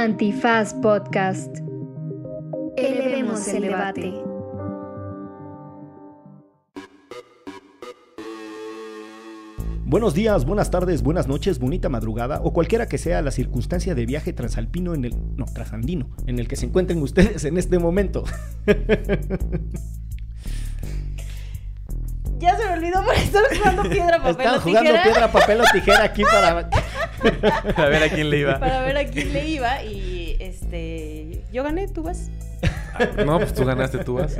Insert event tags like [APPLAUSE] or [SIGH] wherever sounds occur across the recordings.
Antifaz Podcast. Elevemos el debate. Buenos días, buenas tardes, buenas noches, bonita madrugada o cualquiera que sea la circunstancia de viaje transalpino en el no, trasandino en el que se encuentren [LAUGHS] ustedes en este momento. Ya se me olvidó porque estamos jugando piedra, papel o jugando tijera. piedra, papel o tijera aquí para [LAUGHS] A ver a quién le iba. Para ver a quién le iba y este... Yo gané, tú vas. No, pues tú ganaste, tú vas.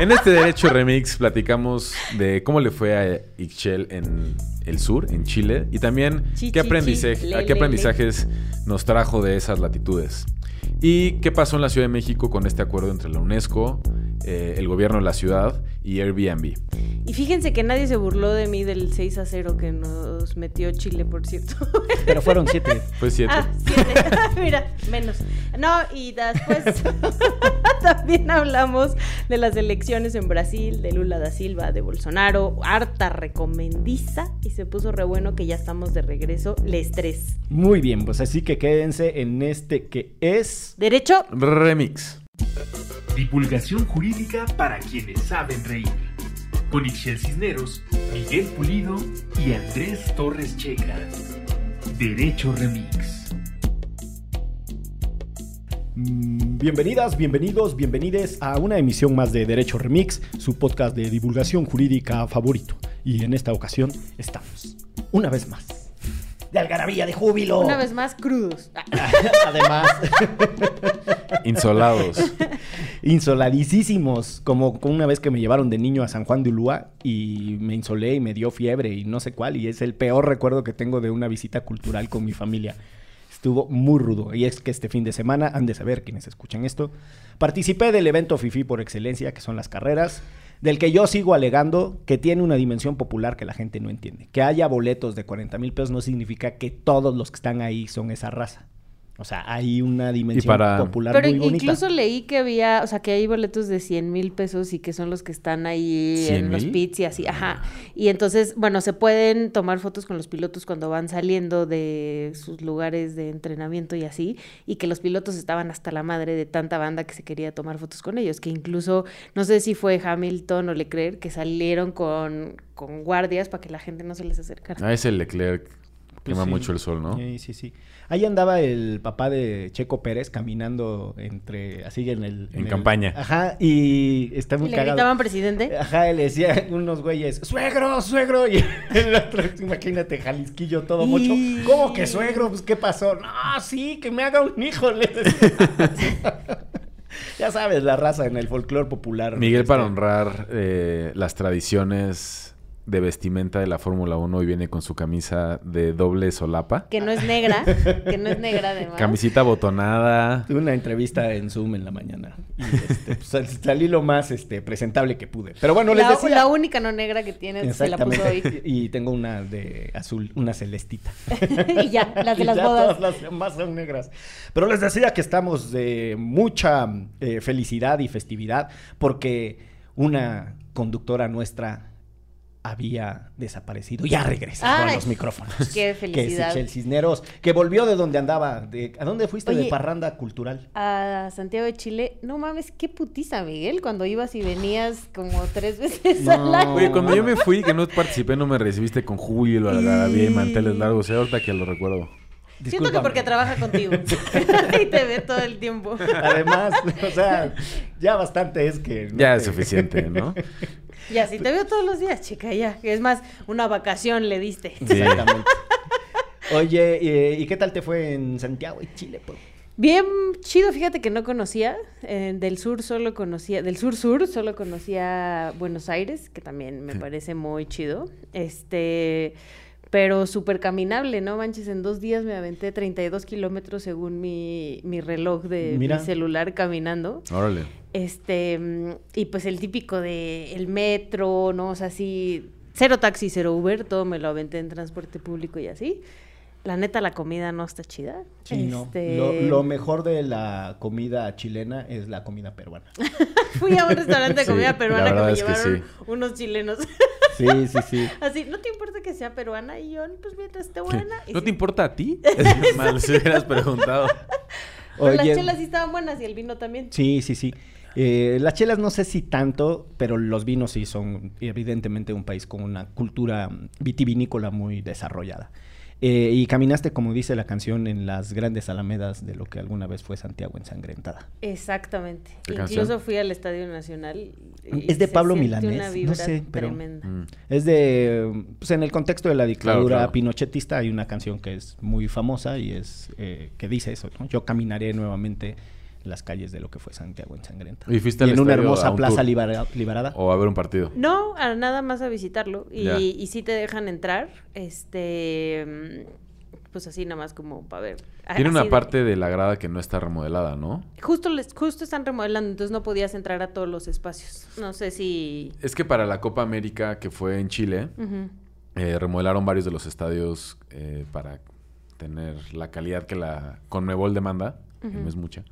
En este Derecho Remix platicamos de cómo le fue a Ixchel en el sur, en Chile, y también Chi, qué, chi, aprendizaje- chi, le, a le, qué le. aprendizajes nos trajo de esas latitudes. Y qué pasó en la Ciudad de México con este acuerdo entre la UNESCO, eh, el gobierno de la ciudad y Airbnb. Y fíjense que nadie se burló de mí del 6 a 0 que nos metió Chile, por cierto. Pero fueron siete. Fue siete. Ah, siete. [LAUGHS] Mira, menos. No, y después [LAUGHS] también hablamos de las elecciones en Brasil, de Lula da Silva, de Bolsonaro, harta recomendiza y se puso re bueno que ya estamos de regreso. Les tres. Muy bien, pues así que quédense en este que es Derecho. Remix. Divulgación jurídica para quienes saben reír. Con Ixel Cisneros, Miguel Pulido y Andrés Torres Checa. Derecho Remix. Mm, Bienvenidas, bienvenidos, bienvenides a una emisión más de Derecho Remix, su podcast de divulgación jurídica favorito. Y en esta ocasión estamos, una vez más, de algarabía, de júbilo. Una vez más, crudos. [LAUGHS] Además, Insolados. [LAUGHS] insoladicísimos, como como una vez que me llevaron de niño a San Juan de Ulúa y me insolé y me dio fiebre y no sé cuál, y es el peor recuerdo que tengo de una visita cultural con mi familia. Estuvo muy rudo. Y es que este fin de semana, han de saber quienes escuchan esto, participé del evento FIFI por excelencia, que son las carreras, del que yo sigo alegando que tiene una dimensión popular que la gente no entiende. Que haya boletos de 40 mil pesos no significa que todos los que están ahí son esa raza. O sea, hay una dimensión para- popular Pero muy bonita. incluso leí que había, o sea, que hay boletos de 100 mil pesos y que son los que están ahí en ¿100,000? los pits y así, ajá. Y entonces, bueno, se pueden tomar fotos con los pilotos cuando van saliendo de sus lugares de entrenamiento y así, y que los pilotos estaban hasta la madre de tanta banda que se quería tomar fotos con ellos, que incluso, no sé si fue Hamilton o Leclerc, que salieron con, con guardias para que la gente no se les acercara. Ah, ese Leclerc Pues quema sí. mucho el sol, ¿no? Sí, sí, sí. Ahí andaba el papá de Checo Pérez caminando entre, así en el... En el- campaña. Ajá, y está ¿Y muy le cagado. gritaban presidente? Ajá, y le decían [LAUGHS] unos güeyes, suegro, suegro. Y [LAUGHS] el otro, imagínate, Jalisquillo todo mucho. Y- ¿Cómo que suegro? Pues, ¿qué pasó? No, sí, que me haga un hijo. le decía. [LAUGHS] ya sabes, la raza en el folclore popular. Miguel, Este, para honrar eh, las tradiciones de vestimenta de la Fórmula 1, hoy viene con su camisa de doble solapa. Que no es negra, que no es negra además. Camisita botonada. Tuve una entrevista en Zoom en la mañana. Y este, pues, sal- salí lo más este, presentable que pude. Pero bueno, les la, decía. la única no negra que tiene se la puso hoy. Exactamente. [LAUGHS] Y tengo una de azul, una celestita. [LAUGHS] y ya, las de [LAUGHS] Y las ya bodas. Todas las demás son negras. Pero les decía que estamos de mucha eh, felicidad y festividad porque una conductora nuestra había desaparecido. Ya regresó a Ay, los micrófonos. qué Que felicidad. es Ixchel Cisneros, que volvió de donde andaba. De, ¿A dónde fuiste de parranda cultural? A Santiago de Chile, no mames, qué putiza, Miguel, cuando ibas y venías como tres [LAUGHS] veces No. al año. Oye, cuando yo me fui, que no participé, no me recibiste con júbilo, algarabía y manteles largos. ¿eh? Ahorita que lo recuerdo. Siento que porque trabaja contigo. [LAUGHS] [LAUGHS] y te ve todo el tiempo. Además, o sea, ya bastante es que... no Ya es suficiente, ¿no? Ya, si te veo todos los días, chica, ya. Es más, una vacación le diste. Sí. Exactamente. [LAUGHS] Oye, eh, ¿y qué tal te fue en Santiago de Chile? pues? Bien chido, fíjate que no conocía. eh, del sur solo conocía, del sur sur solo conocía Buenos Aires, que también me parece muy chido. Este, pero súper caminable, ¿no? Manches, en dos días me aventé 32 kilómetros según mi, mi reloj de Mira. mi celular caminando. Órale. Este, mm, y pues el típico de el metro, ¿no? O sea, así, cero taxi, cero Uber, todo me lo aventé en transporte público y así. La neta, la comida no está chida. Sí, no. Este, Lo, lo mejor de la comida chilena es la comida peruana. [LAUGHS] Fui a un restaurante de comida peruana que me es que llevaron sí. unos chilenos. [LAUGHS] Sí, sí, sí. Así, ¿no te importa que sea peruana? Y yo, pues mientras esté buena. Y ¿No sí. te importa a ti? [LAUGHS] Es mal si hubieras preguntado. Pero las Oye, chelas sí estaban buenas y el vino también. Sí, sí, sí. Eh, las chelas no sé si tanto, pero los vinos sí son evidentemente un país con una cultura vitivinícola muy desarrollada. Eh, y caminaste, como dice la canción, en las grandes alamedas de lo que alguna vez fue Santiago ensangrentada. Exactamente. ¿Qué Incluso canción? fui al Estadio Nacional. y Es de se Pablo Milanés, Una no vibra sé, pero- tremenda. Mm. Es de, pues en el contexto de la dictadura Claro, claro. pinochetista hay una canción que es muy famosa y es eh, que dice eso, ¿no? Yo caminaré nuevamente las calles de lo que fue Santiago ensangrentada. ¿Y fuiste Y al en una hermosa un plaza libera- liberada. O a ver un partido. No, a nada más a visitarlo. Y, Ya. y sí te dejan entrar. Este. mm, Pues así, nada más como para ver. Tiene una de- parte de la grada que no está remodelada, ¿no? Justo, les, justo están remodelando, entonces no podías entrar a todos los espacios. No sé si. Es que para la Copa América que fue en Chile, eh, remodelaron varios de los estadios eh, para tener la calidad que la Conmebol demanda, que no es mucha.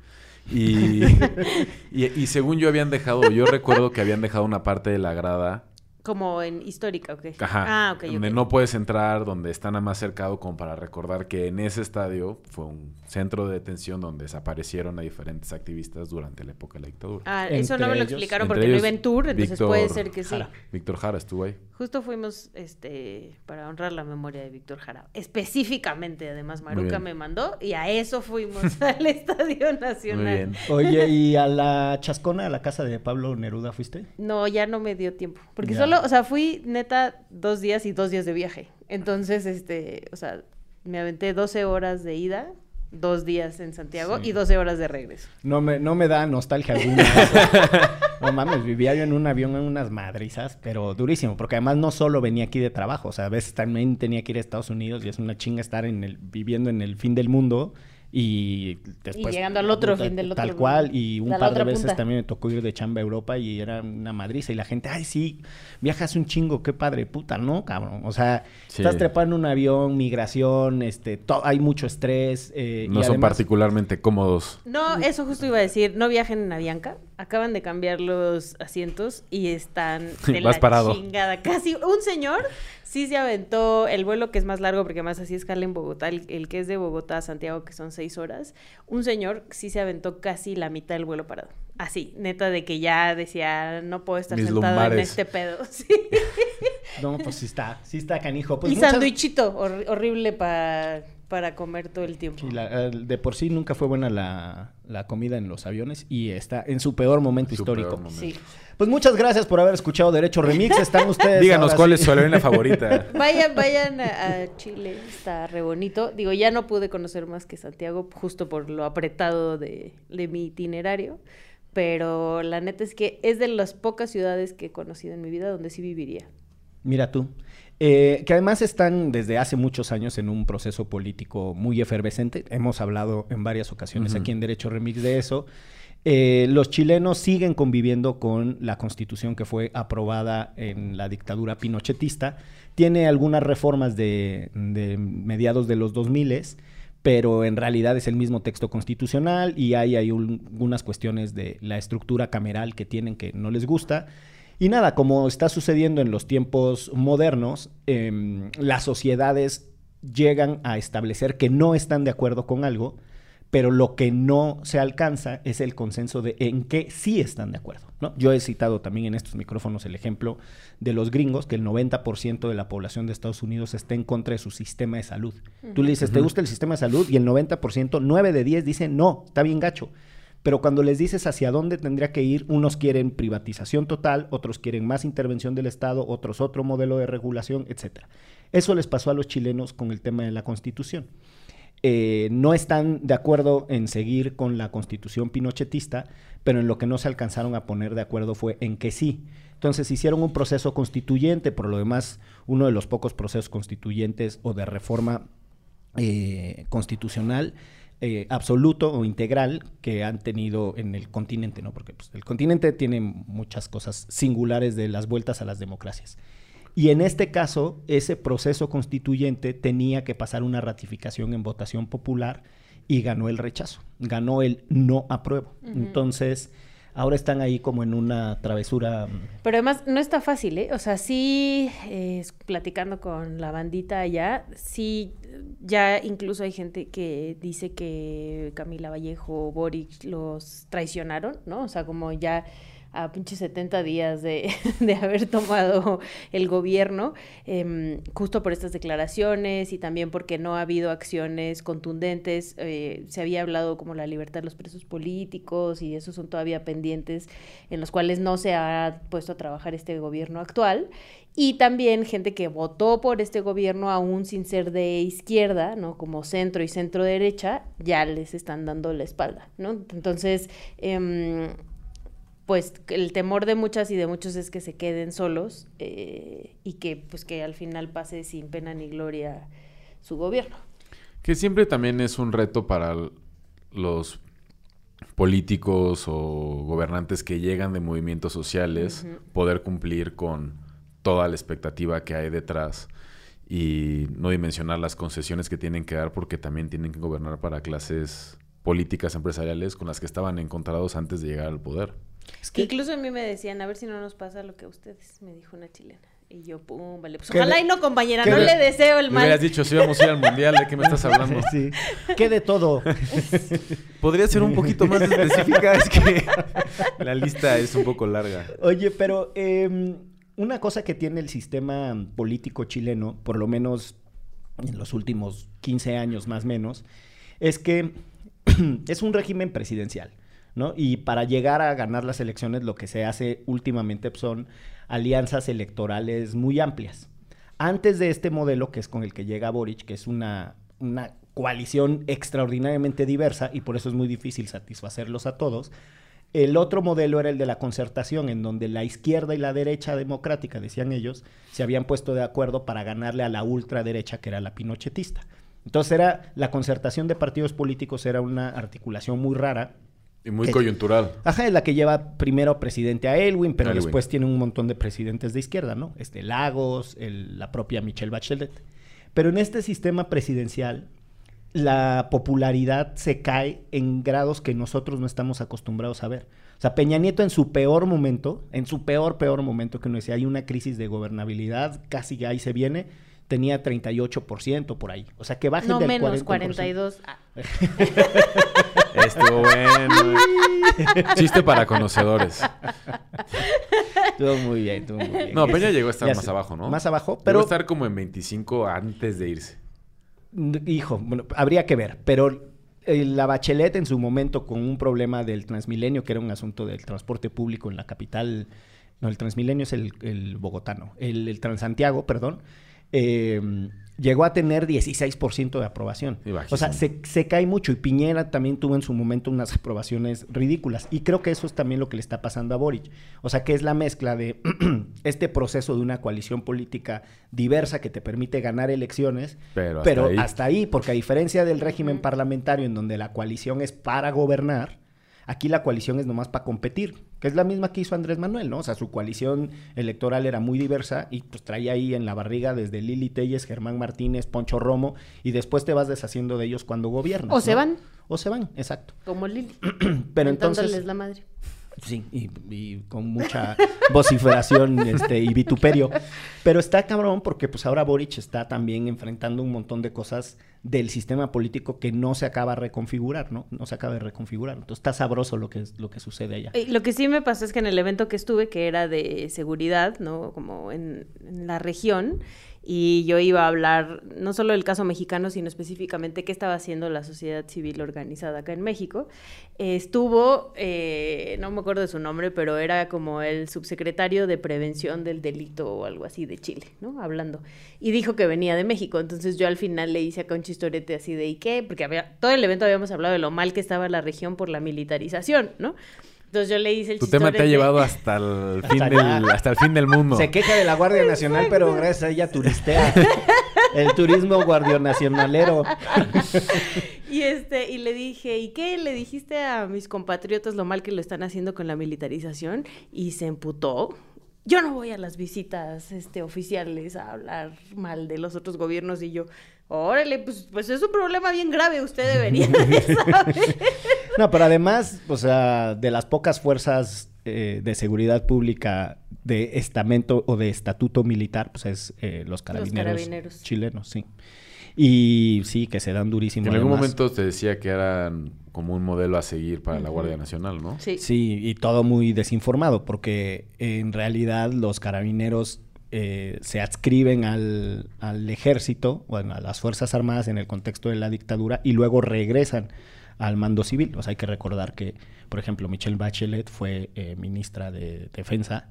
Y, [LAUGHS] y, y según yo habían dejado, yo recuerdo que habían dejado una parte de la grada, Como en histórica, ¿ok? ajá, Ah, ok. donde no puedes entrar, donde está nada más cercado como para recordar que en ese estadio fue un centro de detención donde desaparecieron a diferentes activistas durante la época de la dictadura. Ah, eso no me lo explicaron porque no iba en tour, entonces Víctor puede ser que sí. Jara. Víctor Jara estuvo ahí. Justo fuimos este para honrar la memoria de Víctor Jara. Específicamente, además, Maruca me mandó y a eso fuimos [LAUGHS] al Estadio Nacional. Muy bien. Oye, [LAUGHS] ¿y a la chascona, a la casa de Pablo Neruda fuiste? No, ya no me dio tiempo. Porque Ya. solo, o sea, fui neta dos días y dos días de viaje. Entonces, este, o sea, me aventé 12 horas de ida, dos días en Santiago Sí. y 12 horas de regreso. No me, no me da nostalgia alguna. [LAUGHS] no mames, vivía yo en un avión en unas madrizas, pero durísimo, porque además no solo venía aquí de trabajo, o sea, a veces también tenía que ir a Estados Unidos y es una chinga estar en el, viviendo en el fin del mundo y después... llegando al otro fin del Tal otro cual, mundo. y un par de veces punta. también me tocó ir de chamba a Europa y era una madriza y la gente, ay, sí, viajas un chingo, qué padre, puta, ¿no, cabrón? O sea, Sí. estás trepando en un avión, migración, este, hay mucho estrés. eh, No y son además- particularmente cómodos. No, eso justo iba a decir, no viajen en Avianca. Acaban de cambiar los asientos y están [LAUGHS] de Vas la parado. chingada. Casi un señor sí se aventó el vuelo que es más largo porque más así escala en Bogotá, el, el que es de Bogotá a Santiago que son seis horas. Un señor sí se aventó casi la mitad del vuelo parado. Así, neta de que ya decía, no puedo estar Mis sentado en este pedo. [LAUGHS] Sí. No, pues sí está, sí está canijo. Pues y muchas- sandwichito hor- horrible pa- para comer todo el tiempo. Sí, la- el- de por sí nunca fue buena la, la comida en los aviones y está en su peor momento Su histórico. peor momento. Sí. Pues muchas gracias por haber escuchado Derecho Remix. Están ustedes. Díganos cuál sí. es su aerolínea favorita. [LAUGHS] Vayan, vayan a, a Chile, está re bonito. Digo, ya no pude conocer más que Santiago, justo por lo apretado de, de mi itinerario. Pero la neta es que es de las pocas ciudades que he conocido en mi vida donde sí viviría. Mira tú. Eh, que además están desde hace muchos años en un proceso político muy efervescente. Hemos hablado en varias ocasiones aquí en Derecho Remix de eso. Eh, los chilenos siguen conviviendo con la constitución que fue aprobada en la dictadura pinochetista. Tiene algunas reformas de, de mediados de los 2000 pero en realidad es el mismo texto constitucional y hay, hay un- algunas cuestiones de la estructura cameral que tienen que no les gusta. Y nada, como está sucediendo en los tiempos modernos, em, las sociedades llegan a establecer que no están de acuerdo con algo, pero lo que no se alcanza es el consenso de en qué sí están de acuerdo. ¿no? Yo he citado también en estos micrófonos el ejemplo de los gringos, que el 90% de la población de Estados Unidos está en contra de su sistema de salud. Tú le dices, ¿te gusta el sistema de salud? Y el 90%, 9 de 10 dicen, no, está bien gacho. Pero cuando les dices hacia dónde tendría que ir, unos quieren privatización total, otros quieren más intervención del Estado, otros otro modelo de regulación, etcétera. Eso les pasó a los chilenos con el tema de la Constitución. Eh, no están de acuerdo en seguir con la Constitución pinochetista, pero en lo que no se alcanzaron a poner de acuerdo fue en que sí. Entonces hicieron un proceso constituyente, por lo demás, uno de los pocos procesos constituyentes o de reforma eh, constitucional eh, absoluto o integral que han tenido en el continente, ¿no? Porque pues, el continente tiene muchas cosas singulares de las vueltas a las democracias. Y en este caso, ese proceso constituyente tenía que pasar una ratificación en votación popular y ganó el rechazo, ganó el no apruebo. Entonces, ahora están ahí como en una travesura. Pero además no está fácil, ¿eh? O sea, sí, eh, platicando con la bandita allá, sí, ya incluso hay gente que dice que Camila Vallejo, Boric los traicionaron, ¿no? O sea, como ya a pinche 70 días de, [LAUGHS] de, haber tomado el gobierno, eh, justo por estas declaraciones y también porque no ha habido acciones contundentes. Eh, se había hablado como la libertad de los presos políticos y esos son todavía pendientes en los cuales no se ha puesto a trabajar este gobierno actual. Y también gente que votó por este gobierno aún sin ser de izquierda, ¿no? Como centro y centro derecha, ya les están dando la espalda, ¿no? Entonces, eh, pues el temor de muchas y de muchos es que se queden solos eh, y que pues que al final pase sin pena ni gloria su gobierno. Que siempre también es un reto para los políticos o gobernantes que llegan de movimientos sociales uh -huh. poder cumplir con toda la expectativa que hay detrás y no dimensionar las concesiones que tienen que dar porque también tienen que gobernar para clases políticas empresariales con las que estaban encontrados antes de llegar al poder. Es que incluso a mí me decían, a ver si no nos pasa lo que a ustedes, me dijo una chilena. Y yo, pum, vale. Pues ojalá y no, compañera, no le deseo el mal. Me hubieras dicho, si íbamos a ir al mundial, ¿de qué me estás hablando? [LAUGHS] Sí. ¿Qué de todo? [LAUGHS] Podría ser un poquito más específica, es que [LAUGHS] la lista es un poco larga. Oye, pero eh, una cosa que tiene el sistema político chileno, por lo menos en los últimos 15 años más o menos, es que [CLEARS THROAT] es un régimen presidencial. Y para llegar a ganar las elecciones lo que se hace últimamente son alianzas electorales muy amplias. Antes de este modelo, que es con el que llega Boric, que es una, una coalición extraordinariamente diversa y por eso es muy difícil satisfacerlos a todos, el otro modelo era el de la concertación, en donde la izquierda y la derecha democrática, decían ellos, se habían puesto de acuerdo para ganarle a la ultraderecha, que era la pinochetista. Entonces era la concertación de partidos políticos era una articulación muy rara y muy que, coyuntural. Ajá, es la que lleva primero presidente a Elwin, pero Elwin. después tiene un montón de presidentes de izquierda, ¿no? Este Lagos, el, la propia Michelle Bachelet. Pero en este sistema presidencial, la popularidad se cae en grados que nosotros no estamos acostumbrados a ver. O sea, Peña Nieto en su peor momento, en su peor, peor momento, que uno decía, hay una crisis de gobernabilidad, casi ahí se viene, tenía 38% por ahí. O sea, que bajen no del menos, 40%. 42. Ah. [LAUGHS] Estuvo bueno. [LAUGHS] Chiste para conocedores. Estuvo muy bien, estuvo muy bien. No, Peña llegó a estar Ya más sé. abajo, ¿no? Más abajo, Llegó pero... a estar como en 25 antes de irse. Hijo, bueno, habría que ver, pero eh, la Bachelet en su momento con un problema del Transmilenio, que era un asunto del transporte público en la capital, no, el Transmilenio es el, el bogotano, el, el Transantiago, perdón, eh, llegó a tener 16% de aprobación. O sea, se, se, cae mucho y Piñera también tuvo en su momento unas aprobaciones ridículas. Y creo que eso es también lo que le está pasando a Boric. O sea, que es la mezcla de [CLEARS THROAT] este proceso de una coalición política diversa que te permite ganar elecciones, pero hasta, pero ahí. hasta ahí, porque a diferencia del régimen parlamentario en donde la coalición es para gobernar, Aquí la coalición es nomás para competir, que es la misma que hizo Andrés Manuel, ¿no? O sea, su coalición electoral era muy diversa y pues traía ahí en la barriga desde Lili Telles, Germán Martínez, Poncho Romo, y después te vas deshaciendo de ellos cuando gobiernas. O ¿no? se van. O se van, exacto. Como Lili. [CLEARS THROAT] Pero entonces... la madre. Sí, y, y, con mucha [LAUGHS] vociferación este, y vituperio. Pero está cabrón porque pues ahora Boric está también enfrentando un montón de cosas del sistema político que no se acaba de reconfigurar, ¿no? No se acaba de reconfigurar. Entonces está sabroso lo que, lo que sucede allá. Y lo que sí me pasó es que en el evento que estuve, que era de seguridad, ¿no? Como en, en la región, y yo iba a hablar no solo del caso mexicano, sino específicamente qué estaba haciendo la sociedad civil organizada acá en México. Estuvo, eh, no me acuerdo de su nombre, pero era como el subsecretario de Prevención del Delito o algo así de Chile, ¿no? Hablando. Y dijo que venía de México. Entonces yo al final le hice acá un chistorete así de ¿y qué? Porque había, todo el evento habíamos hablado de lo mal que estaba la región por la militarización, ¿no? Entonces yo le hice el Tu tema te ha llevado hasta el [LAUGHS] fin, del, hasta el fin del mundo. Se queja de la Guardia Nacional, pero gracias a ella turistea. [LAUGHS] el turismo guardionacionalero. y este, y le dije, ¿y qué? Le dijiste a mis compatriotas lo mal que lo están haciendo con la militarización y se emputó. Yo no voy a las visitas este, oficiales a hablar mal de los otros gobiernos y yo, órale, pues, pues es un problema bien grave, usted debería [LAUGHS] de saber. No, pero además, o sea, de las pocas fuerzas eh, de seguridad pública de estamento o de estatuto militar, pues es eh, los carabineros, carabineros. chilenos, sí. Y sí, que se dan durísimo. En algún momento te decía que eran como un modelo a seguir para la Guardia Nacional, ¿no? Sí. Sí, y todo muy desinformado, porque en realidad los carabineros eh, se adscriben al, al ejército, bueno, a las Fuerzas Armadas en el contexto de la dictadura, y luego regresan al mando civil. O sea, hay que recordar que, por ejemplo, Michelle Bachelet fue eh, ministra de Defensa,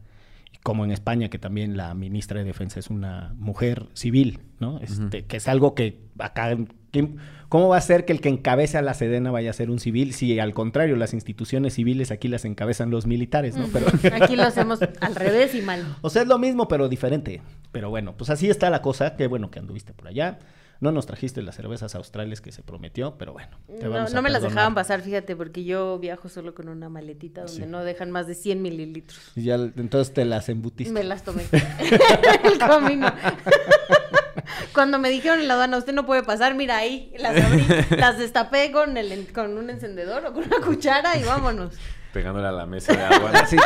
como en España, que también la ministra de Defensa es una mujer civil, ¿no? Este, Que es algo que acá... ¿quién- ¿Cómo va a ser que el que encabece a la Sedena vaya a ser un civil? Si al contrario, las instituciones civiles aquí las encabezan los militares, ¿no? Pero, [LAUGHS] Aquí lo hacemos al revés y mal. o sea, es lo mismo, pero diferente. Pero bueno, pues así está la cosa. Qué bueno que anduviste por allá. No nos trajiste las cervezas australes que se prometió, pero bueno. te No, vamos a no me las dejaban pasar, fíjate, porque yo viajo solo con una maletita donde Sí. no dejan más de 100 mililitros. Y ya, entonces te las embutiste. Me las tomé [LAUGHS] [LAUGHS] el camino. [LAUGHS] Cuando me dijeron en la aduana, usted no puede pasar, mira ahí, las abrí, las destapé con, el, con un encendedor o con una cuchara y vámonos. Pegándole a la mesa de agua. Así,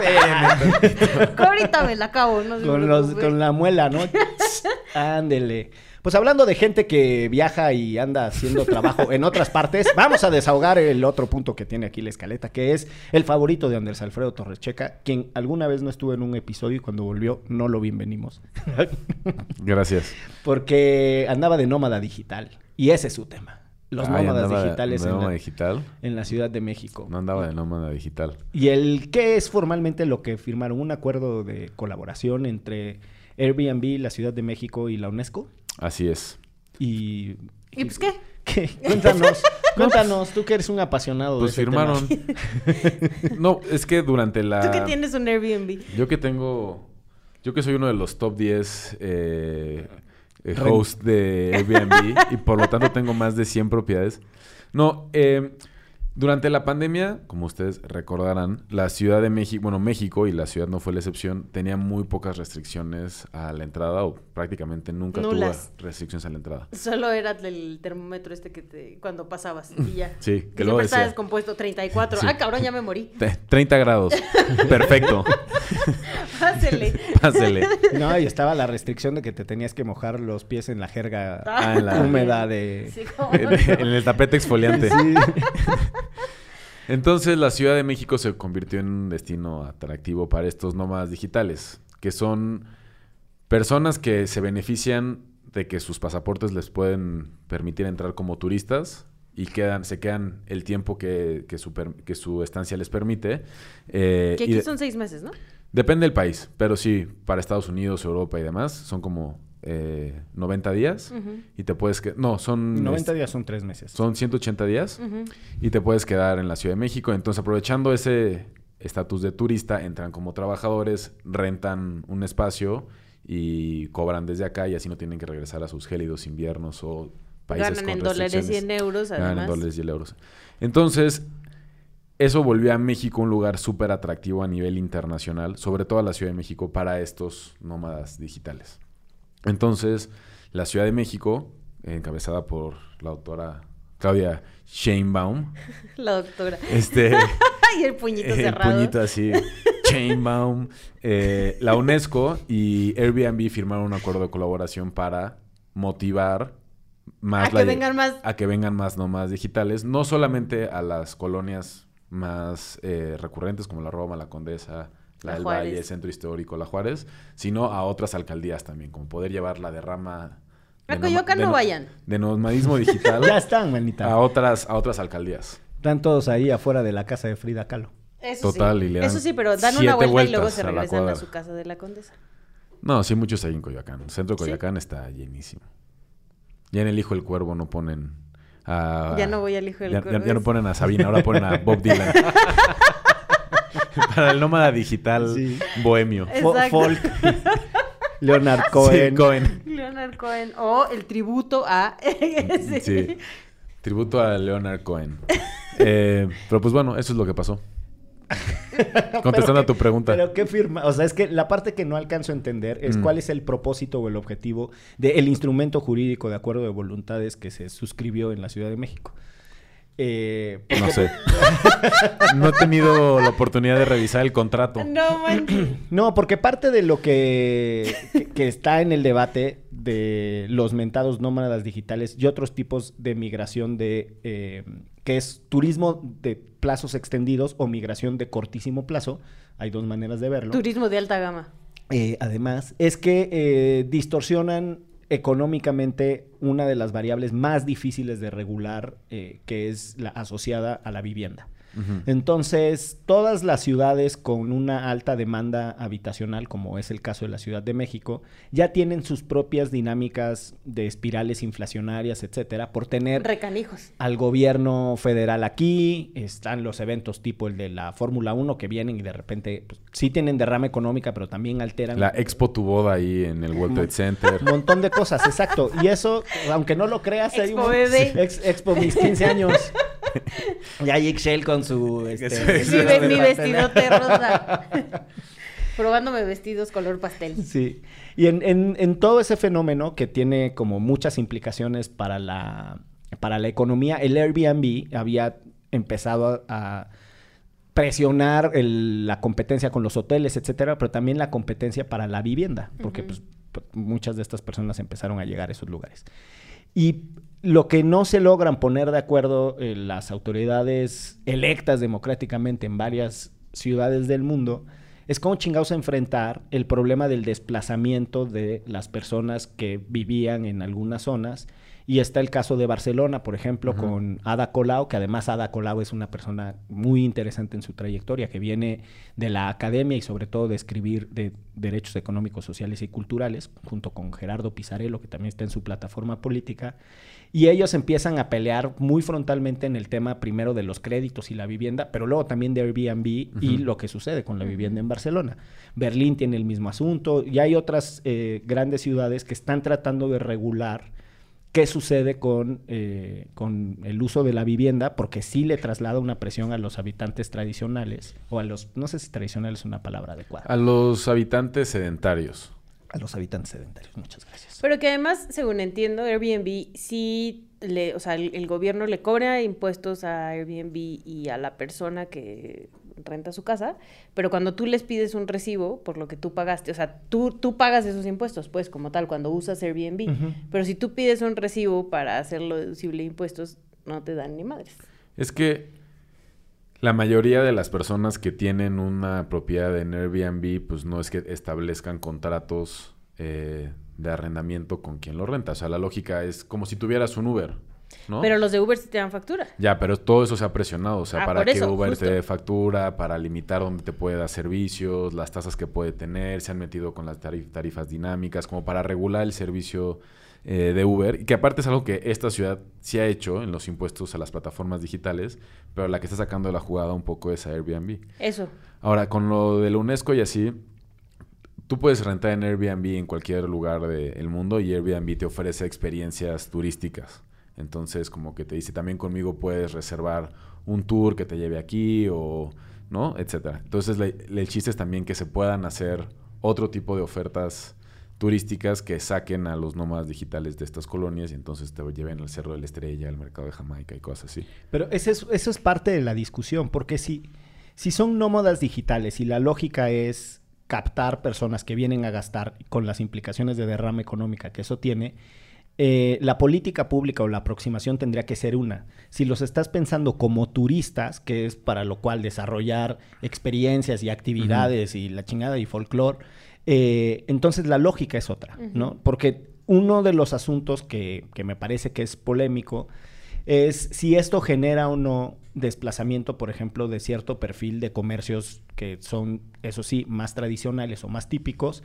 Ahorita me la acabo, no se con, los, con la muela, ¿no? Ándele. Pues hablando de gente que viaja y anda haciendo trabajo en otras partes, vamos a desahogar el otro punto que tiene aquí la escaleta, que es el favorito de Andrés Alfredo Torres Checa, quien alguna vez no estuvo en un episodio y cuando volvió no lo bienvenimos. [LAUGHS] Gracias. Porque andaba de nómada digital. Y ese es su tema. Los nómadas de- digitales de en, nómada la, digital. en la Ciudad de México. No andaba de nómada digital. Y el qué es formalmente lo que firmaron un acuerdo de colaboración entre Airbnb, la Ciudad de México y la UNESCO. Así es. Y, ¿Y pues qué? [LAUGHS] ¿Qué? Cuéntanos, [LAUGHS] cuéntanos, tú que eres un apasionado Pues de ese firmaron. tema. [LAUGHS] no, es que durante la. Tú que tienes un Airbnb. Yo que tengo. Yo que soy uno de los top 10 eh, eh, hosts de Airbnb y por lo tanto tengo más de 100 propiedades. No, eh, durante la pandemia, como ustedes recordarán, la Ciudad de México, bueno, México y la ciudad no fue la excepción, tenía muy pocas restricciones a la entrada o prácticamente nunca Nulas. tuvo restricciones a la entrada. Solo era el termómetro este que te cuando pasabas y ya. Sí, Y que luego siempre estaba descompuesto 34. Sí. Ah, cabrón, ya me morí. [LAUGHS] "Te- 30 grados. [LAUGHS] Perfecto. Pásele. [LAUGHS] Pásele. No, y estaba la restricción de que te tenías que mojar los pies en la jerga Ah, en la- húmeda de... Sí, cómo en, no. en el tapete exfoliante. Sí. [LAUGHS] Entonces la Ciudad de México se convirtió en un destino atractivo para estos nómadas digitales, que son personas que se benefician de que sus pasaportes les pueden permitir entrar como turistas y quedan, se quedan el tiempo que, que su, per- que su estancia les permite. eh, Que aquí de- son seis meses, ¿no? Depende del país, pero sí, para Estados Unidos, Europa y demás, son como eh, 90 días y te puedes que No, son... 90 este, días son tres meses. Son 180 días y te puedes quedar en la Ciudad de México. Entonces, aprovechando ese estatus de turista, entran como trabajadores, rentan un espacio y cobran desde acá y así no tienen que regresar a sus gélidos inviernos o países Ganan con en dólares y en euros, Ganan además. en dólares y en euros. Entonces, eso volvió a México un lugar súper atractivo a nivel internacional, sobre todo a la Ciudad de México, para estos nómadas digitales. Entonces, la Ciudad de México, encabezada por la doctora Claudia Sheinbaum, [LAUGHS] La doctora. este, [LAUGHS] y el puñito el cerrado. puñito así, Sheinbaum, eh, la UNESCO y Airbnb firmaron un acuerdo de colaboración para motivar más A la que vengan más. a que vengan más nómadas digitales, no solamente a las colonias más eh, recurrentes como la Roma, la Condesa, la, La del Juárez. Valle, el Centro Histórico, la Juárez, sino a otras alcaldías también, como poder llevar la derrama A de Coyoacán no vayan. de nomadismo [LAUGHS] digital Ya están, manita. a otras a otras alcaldías. Están todos ahí afuera de la casa de Frida Kahlo. Eso Total, sí. y le dan Eso sí, pero dan siete una vuelta y luego vueltas se a la regresan a cuadra. su casa de la condesa. No, sí, muchos ahí en Coyoacán. El centro de ¿Sí? Coyoacán está llenísimo. Ya en El Hijo del Cuervo no ponen a... Ya no voy al Hijo del ya, Cuervo, ya- ya no ponen a Sabina, ahora ponen a Bob Dylan. [LAUGHS] [LAUGHS] Para el nómada digital Sí. bohemio. Exacto. Folk. [LAUGHS] Leonard Cohen. Sí, Cohen. Leonard Cohen. O el tributo a. [LAUGHS] sí. Sí. Tributo a Leonard Cohen. Eh, pero pues bueno, eso es lo que pasó. Contestando Pero a tu pregunta. Pero qué firma, o sea, es que la parte que no alcanzo a entender es Mm. cuál es el propósito o el objetivo del instrumento jurídico de acuerdo de voluntades que se suscribió en la Ciudad de México. Eh, No sé. [LAUGHS] no he tenido la oportunidad de revisar el contrato. No. [CLEARS THROAT] No, porque parte de lo que, que, que está en el debate de los mentados nómadas digitales y otros tipos de migración de eh, que es turismo de plazos extendidos o migración de cortísimo plazo, hay dos maneras de verlo. Turismo de alta gama. Eh, además, es que eh, distorsionan económicamente una de las variables más difíciles de regular, eh, que es la asociada a la vivienda. Entonces, todas las ciudades con una alta demanda habitacional, como es el caso de la Ciudad de México, ya tienen sus propias dinámicas de espirales inflacionarias, etcétera, por tener Recanijos. al gobierno federal aquí, están los eventos tipo el de la Fórmula 1 que vienen y de repente pues, sí tienen derrama económica, pero también alteran La expo tu boda ahí en el World Trade Center. un [LAUGHS] montón de cosas, exacto. Y eso, aunque no lo creas, hay Expo un- bebé. Ex- Expo mis 15 años. [LAUGHS] [LAUGHS] Y hay Excel con su... Este, Sí, ve mi vestidote rosa. [LAUGHS] Probándome vestidos color pastel. Sí. Y en, en- en todo ese fenómeno que tiene como muchas implicaciones para la, para la economía, el Airbnb había empezado a, a presionar el- la competencia con los hoteles, etcétera, pero también la competencia para la vivienda, porque pues, muchas de estas personas empezaron a llegar a esos lugares. Y lo que no se logran poner de acuerdo eh, las autoridades electas democráticamente en varias ciudades del mundo es cómo chingados enfrentar el problema del desplazamiento de las personas que vivían en algunas zonas. Y está el caso de Barcelona, por ejemplo, con Ada Colau, que además Ada Colau es una persona muy interesante en su trayectoria, que viene de la academia y sobre todo de escribir de derechos económicos, sociales y culturales, junto con Gerardo Pizarello, que también está en su plataforma política. Y ellos empiezan a pelear muy frontalmente en el tema primero de los créditos y la vivienda, pero luego también de Airbnb y lo que sucede con la vivienda en Barcelona. Berlín tiene el mismo asunto y hay otras eh, grandes ciudades que están tratando de regular qué sucede con, eh, con el uso de la vivienda, porque sí le traslada una presión a los habitantes tradicionales, o a los, no sé si tradicional es una palabra adecuada, A los habitantes sedentarios. a los habitantes sedentarios. Muchas gracias. Pero que además, según entiendo, Airbnb sí le, o sea, el, el gobierno le cobra impuestos a Airbnb y a la persona que renta su casa, pero cuando tú les pides un recibo por lo que tú pagaste, o sea, tú, tú pagas esos impuestos, pues, como tal, cuando usas Airbnb. Pero si tú pides un recibo para hacerlo deducible de impuestos, no te dan ni madres. Es que la mayoría de las personas que tienen una propiedad en Airbnb, pues no es que establezcan contratos eh, de arrendamiento con quien lo renta. O sea, la lógica es como si tuvieras un Uber, ¿no? Pero los de Uber sí te dan factura. Ya, pero todo eso se ha presionado. O sea, Ah, para que eso, Uber justo. te dé factura, para limitar dónde te puede dar servicios, las tasas que puede tener, se han metido con las tarif- tarifas dinámicas, como para regular el servicio eh, de Uber. Y que aparte es algo que esta ciudad sí ha hecho en los impuestos a las plataformas digitales, pero la que está sacando de la jugada un poco es a Airbnb. Eso. Ahora, con lo de la UNESCO y así, tú puedes rentar en Airbnb en cualquier lugar del mundo y Airbnb te ofrece experiencias turísticas. Entonces, como que te dice, también conmigo puedes reservar un tour que te lleve aquí o, ¿no? Etcétera. Entonces, le- el chiste es también que se puedan hacer otro tipo de ofertas turísticas que saquen a los nómadas digitales de estas colonias y entonces te lleven al Cerro de la Estrella, al Mercado de Jamaica y cosas así. Pero ese es- eso es parte de la discusión, porque si, si son nómadas digitales y la lógica es captar personas que vienen a gastar con las implicaciones de derrama económica que eso tiene, eh, la política pública o la aproximación tendría que ser una. Si los estás pensando como turistas, que es para lo cual desarrollar experiencias y actividades y la chingada y folclore, eh, entonces la lógica es otra, ¿no? Porque uno de los asuntos que, que me parece que es polémico es si esto genera o no desplazamiento, por ejemplo, de cierto perfil de comercios que son, eso sí, más tradicionales o más típicos,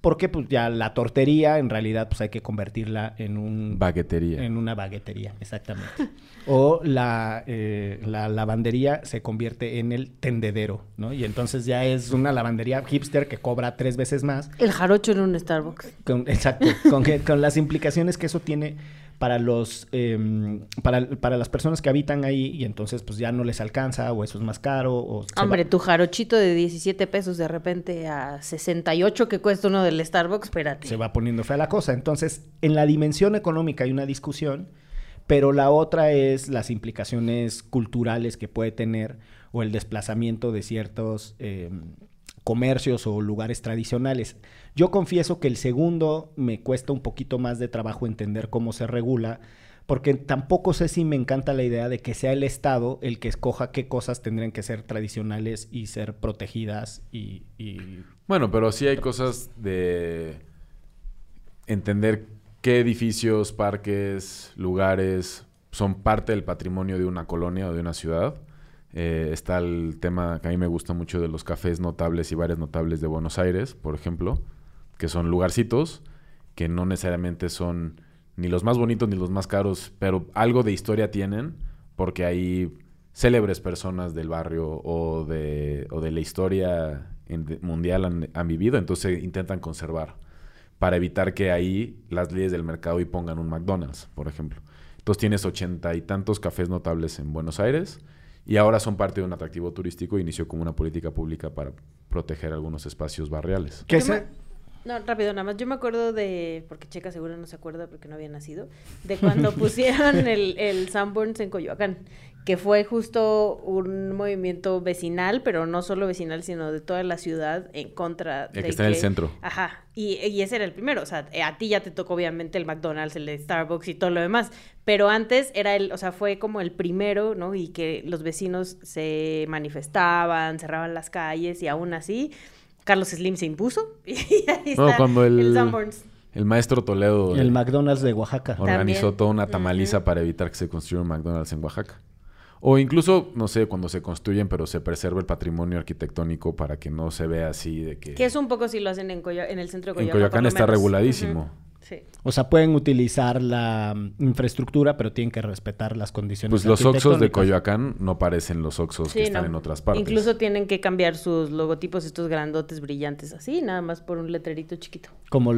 porque pues ya la tortería en realidad pues hay que convertirla en un Baguetería. en una baguetería, exactamente. o la, eh, la lavandería se convierte en el tendedero, ¿no? Y entonces ya es una lavandería hipster que cobra tres veces más El jarocho en un Starbucks. con- exacto, con, que- con las implicaciones que eso tiene para los em, para, para las personas que habitan ahí y entonces pues ya no les alcanza o eso es más caro o Hombre, tu jarochito de 17 pesos de repente a 68 que cuesta uno del Starbucks, espérate. se va poniendo fea la cosa. Entonces, en la dimensión económica hay una discusión, pero la otra es las implicaciones culturales que puede tener o el desplazamiento de ciertos eh, comercios o lugares tradicionales. Yo confieso que el segundo me cuesta un poquito más de trabajo entender cómo se regula, porque tampoco sé si me encanta la idea de que sea el Estado el que escoja qué cosas tendrían que ser tradicionales y ser protegidas y... Bueno, pero sí hay cosas de entender qué edificios, parques, lugares son parte del patrimonio de una colonia o de una ciudad eh, está el tema que a mí me gusta mucho de los cafés notables y bares notables de Buenos Aires, por ejemplo, que son lugarcitos que no necesariamente son ni los más bonitos ni los más caros, pero algo de historia tienen, porque hay célebres personas del barrio o de, o de la historia mundial han, han, vivido, entonces intentan conservar para evitar que ahí las leyes del mercado y pongan un McDonald's, por ejemplo. Entonces tienes ochenta y tantos cafés notables en Buenos Aires y ahora son parte de un atractivo turístico e inició como una política pública para proteger algunos espacios barriales. ¿Qué se... No, rápido, nada más. Yo me acuerdo de, porque Checa seguro no se acuerda porque no había nacido, de cuando [LAUGHS] pusieron el, el Sanborns en Coyoacán que fue justo un movimiento vecinal, pero no solo vecinal, sino de toda la ciudad en contra de... que está en el centro. Ajá, y, y, ese era el primero, o sea, a ti ya te tocó obviamente el McDonald's, el de Starbucks y todo lo demás, pero antes era el, o sea, fue como el primero, ¿no? Y que los vecinos se manifestaban, cerraban las calles y aún así Carlos Slim se impuso [LAUGHS] y ahí no, cuando el... El maestro Toledo. El McDonald's de Oaxaca. Organizó toda una tamaliza para evitar que se construyera un McDonald's en Oaxaca. O incluso, no sé, cuando se construyen, pero se preserva el patrimonio arquitectónico para que no se vea así de que... Que es un poco si lo hacen en, en el centro de Coyoacán. En Coyoacán está reguladísimo. sí. O sea, pueden utilizar la mm, infraestructura, pero tienen que respetar las condiciones Pues los Oxos de Coyoacán no parecen los Oxos que están en otras partes. Incluso tienen que cambiar sus logotipos, estos grandotes brillantes así, nada más por un letrerito chiquito. Como,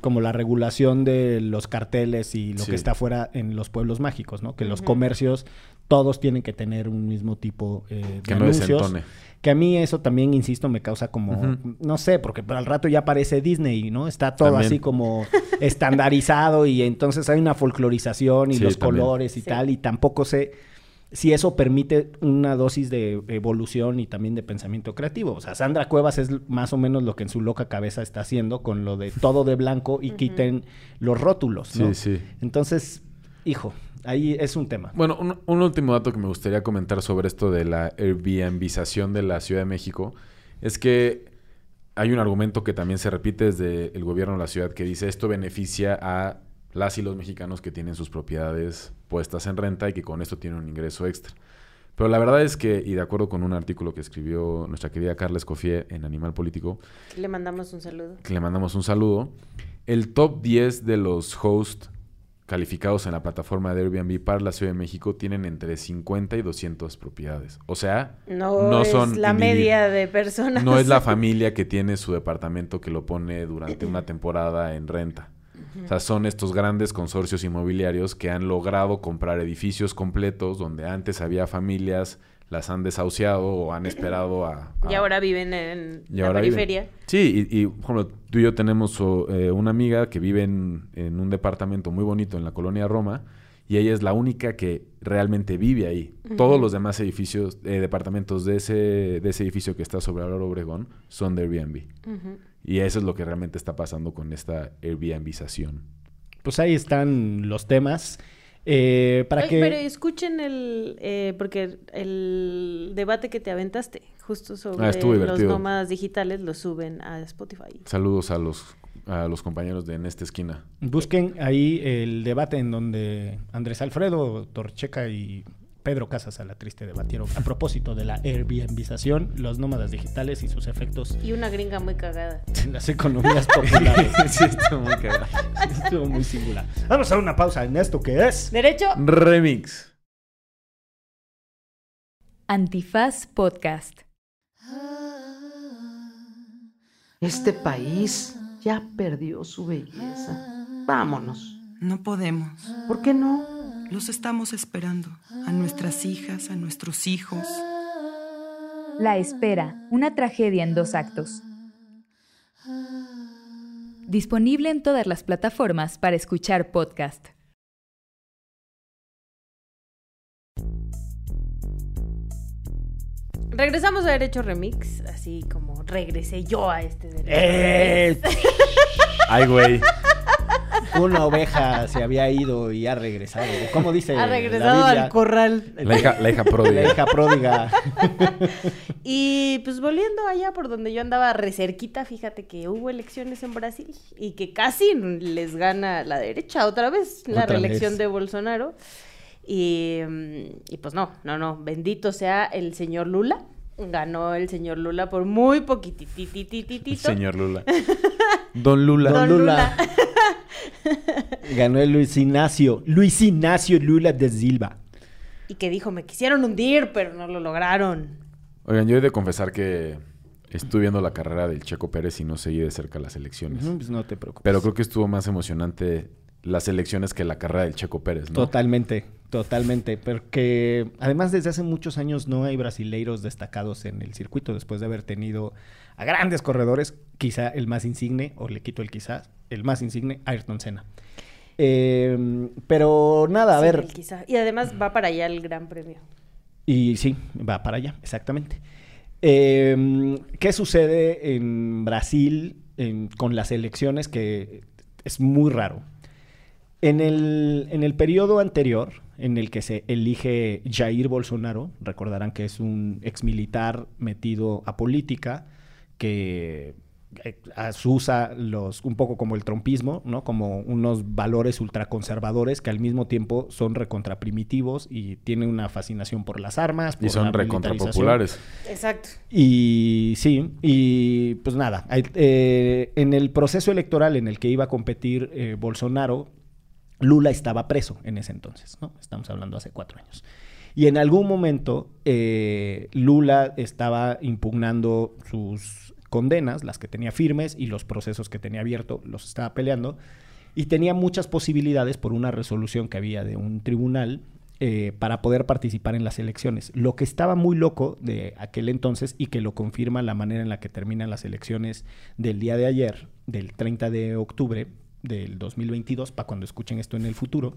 como la regulación de los carteles y lo que está fuera en los pueblos mágicos, ¿no? Que los comercios todos tienen que tener un mismo tipo eh, de que anuncios. que a mí eso también, insisto, me causa como, no sé, porque al rato ya aparece Disney, ¿no? Está todo así como [LAUGHS] estandarizado y entonces hay una folclorización y los colores y tal, y tampoco sé si eso permite una dosis de evolución y también de pensamiento creativo. O sea, Sandra Cuevas es más o menos lo que en su loca cabeza está haciendo con lo de todo de blanco y quiten los rótulos, ¿no? Sí, sí. Entonces, hijo, ahí es un tema. Bueno, un, último dato que me gustaría comentar sobre esto de la Airbnbización de la Ciudad de México es que hay un argumento que también se repite desde el gobierno de la ciudad que dice esto beneficia a las y los mexicanos que tienen sus propiedades puestas en renta y que con esto tienen un ingreso extra. Pero la verdad es que, y de acuerdo con un artículo que escribió nuestra querida Carla Escofié en Animal Político, le mandamos un saludo. Que le mandamos un saludo. El top 10 de los hosts calificados en la plataforma de Airbnb para la Ciudad de México tienen entre 50 y 200 propiedades. O sea, no, es son la media de personas. No es la familia que tiene su departamento que lo pone durante una temporada en renta. O sea, son estos grandes consorcios inmobiliarios que han logrado comprar edificios completos donde antes había familias las han desahuciado o han esperado a... y ahora viven en la periferia. Sí, y, y tú y yo tenemos eh, una amiga que vive en, un departamento muy bonito en la colonia Roma y ella es la única que realmente vive ahí. Todos los demás edificios, eh, departamentos de ese, de ese edificio que está sobre Álvaro Obregón son de Airbnb. Y eso es lo que realmente está pasando con esta Airbnbización. Pues ahí están los temas. Eh, para que... Pero escuchen el, eh, porque el debate que te aventaste, justo sobre ah, los nómadas digitales, lo suben a Spotify. Saludos a los, a los compañeros de En esta esquina. Busquen ahí el debate en donde Andrés Alfredo Torcheca y Pedro Casas a la triste debatieron a propósito de la Airbnbización, los nómadas digitales y sus efectos. Y una gringa muy cagada. En las economías populares. [LAUGHS] sí, estuvo muy cagada. estuvo muy singular. Vamos a dar una pausa en esto que es. Derecho. Remix. Antifaz Podcast. Este país ya perdió su belleza. Vámonos. No podemos. ¿Por qué no? Los estamos esperando, a nuestras hijas, a nuestros hijos. La espera, una tragedia en dos actos. Disponible en todas las plataformas para escuchar podcast. Regresamos a Derecho Remix, así como regresé yo a este Derecho. ¡Eh! Ay, güey. Una oveja se había ido y ha regresado. ¿Cómo dice? Ha regresado al corral. La hija, la hija pródiga. La hija pródiga. [LAUGHS] Y pues volviendo allá por donde yo andaba recerquita, fíjate que hubo elecciones en Brasil y que casi les gana la derecha otra vez, la Otra reelección vez. de Bolsonaro. Y, mm, y pues no, no, no, bendito sea el señor Lula. Ganó el señor Lula por muy poquitititititito. Señor [LAUGHS] Lula. Don Lula. Don Don Lula. Ganó el Luis Ignacio. Luis Ignacio Lula de Silva. Y que dijo, me quisieron hundir, pero no lo lograron. Oigan, yo he de confesar que estuve viendo la carrera del Checo Pérez y no seguí de cerca las elecciones. Pues no te preocupes. Pero creo que estuvo más emocionante las elecciones que la carrera del Checo Pérez, ¿no? Totalmente, totalmente. Porque además desde hace muchos años no hay brasileiros destacados en el circuito después de haber tenido a grandes corredores, quizá el más insigne, o le quito el quizás, el más insigne, Ayrton Senna. Eh, pero nada, a Sí, ver, quizá. Y además va para allá el gran premio. y sí, va para allá, exactamente. Eh, ¿Qué sucede en Brasil en- con las elecciones? Que es muy raro. En el, en el periodo anterior, en el que se elige Jair Bolsonaro, recordarán que es un exmilitar metido a política, que eh, asusa los, un poco como el trompismo, ¿no? Como unos valores ultraconservadores que al mismo tiempo son recontraprimitivos y tienen una fascinación por las armas. Y son la recontrapopulares. Exacto. y sí, y pues nada, eh, en el proceso electoral en el que iba a competir eh, Bolsonaro, Lula estaba preso en ese entonces, ¿no? Estamos hablando hace cuatro años. Y en algún momento eh, Lula estaba impugnando sus condenas, las que tenía firmes y los procesos que tenía abierto, los estaba peleando. Y tenía muchas posibilidades por una resolución que había de un tribunal eh, para poder participar en las elecciones. Lo que estaba muy loco de aquel entonces y que lo confirma la manera en la que terminan las elecciones del día de ayer, del 30 de octubre del 2022, para cuando escuchen esto en el futuro,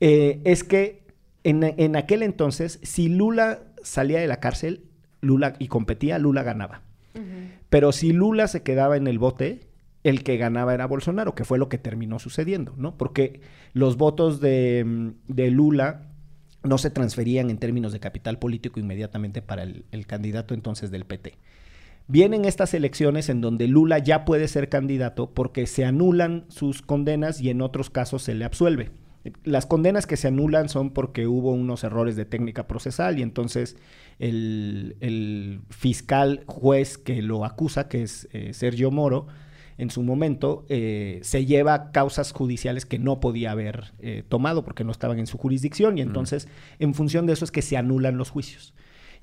eh, es que en, en aquel entonces, si Lula salía de la cárcel Lula y competía, Lula ganaba. Pero si Lula se quedaba en el bote, el que ganaba era Bolsonaro, que fue lo que terminó sucediendo, ¿no? Porque los votos de, mm, de Lula no se transferían en términos de capital político inmediatamente para el, el candidato entonces del PT. Vienen estas elecciones en donde Lula ya puede ser candidato porque se anulan sus condenas y en otros casos se le absuelve. Las condenas que se anulan son porque hubo unos errores de técnica procesal y entonces el, el fiscal juez que lo acusa, que es eh, Sergio Moro, en su momento eh, se lleva causas judiciales que no podía haber eh, tomado porque no estaban en su jurisdicción y entonces en función de eso es que se anulan los juicios.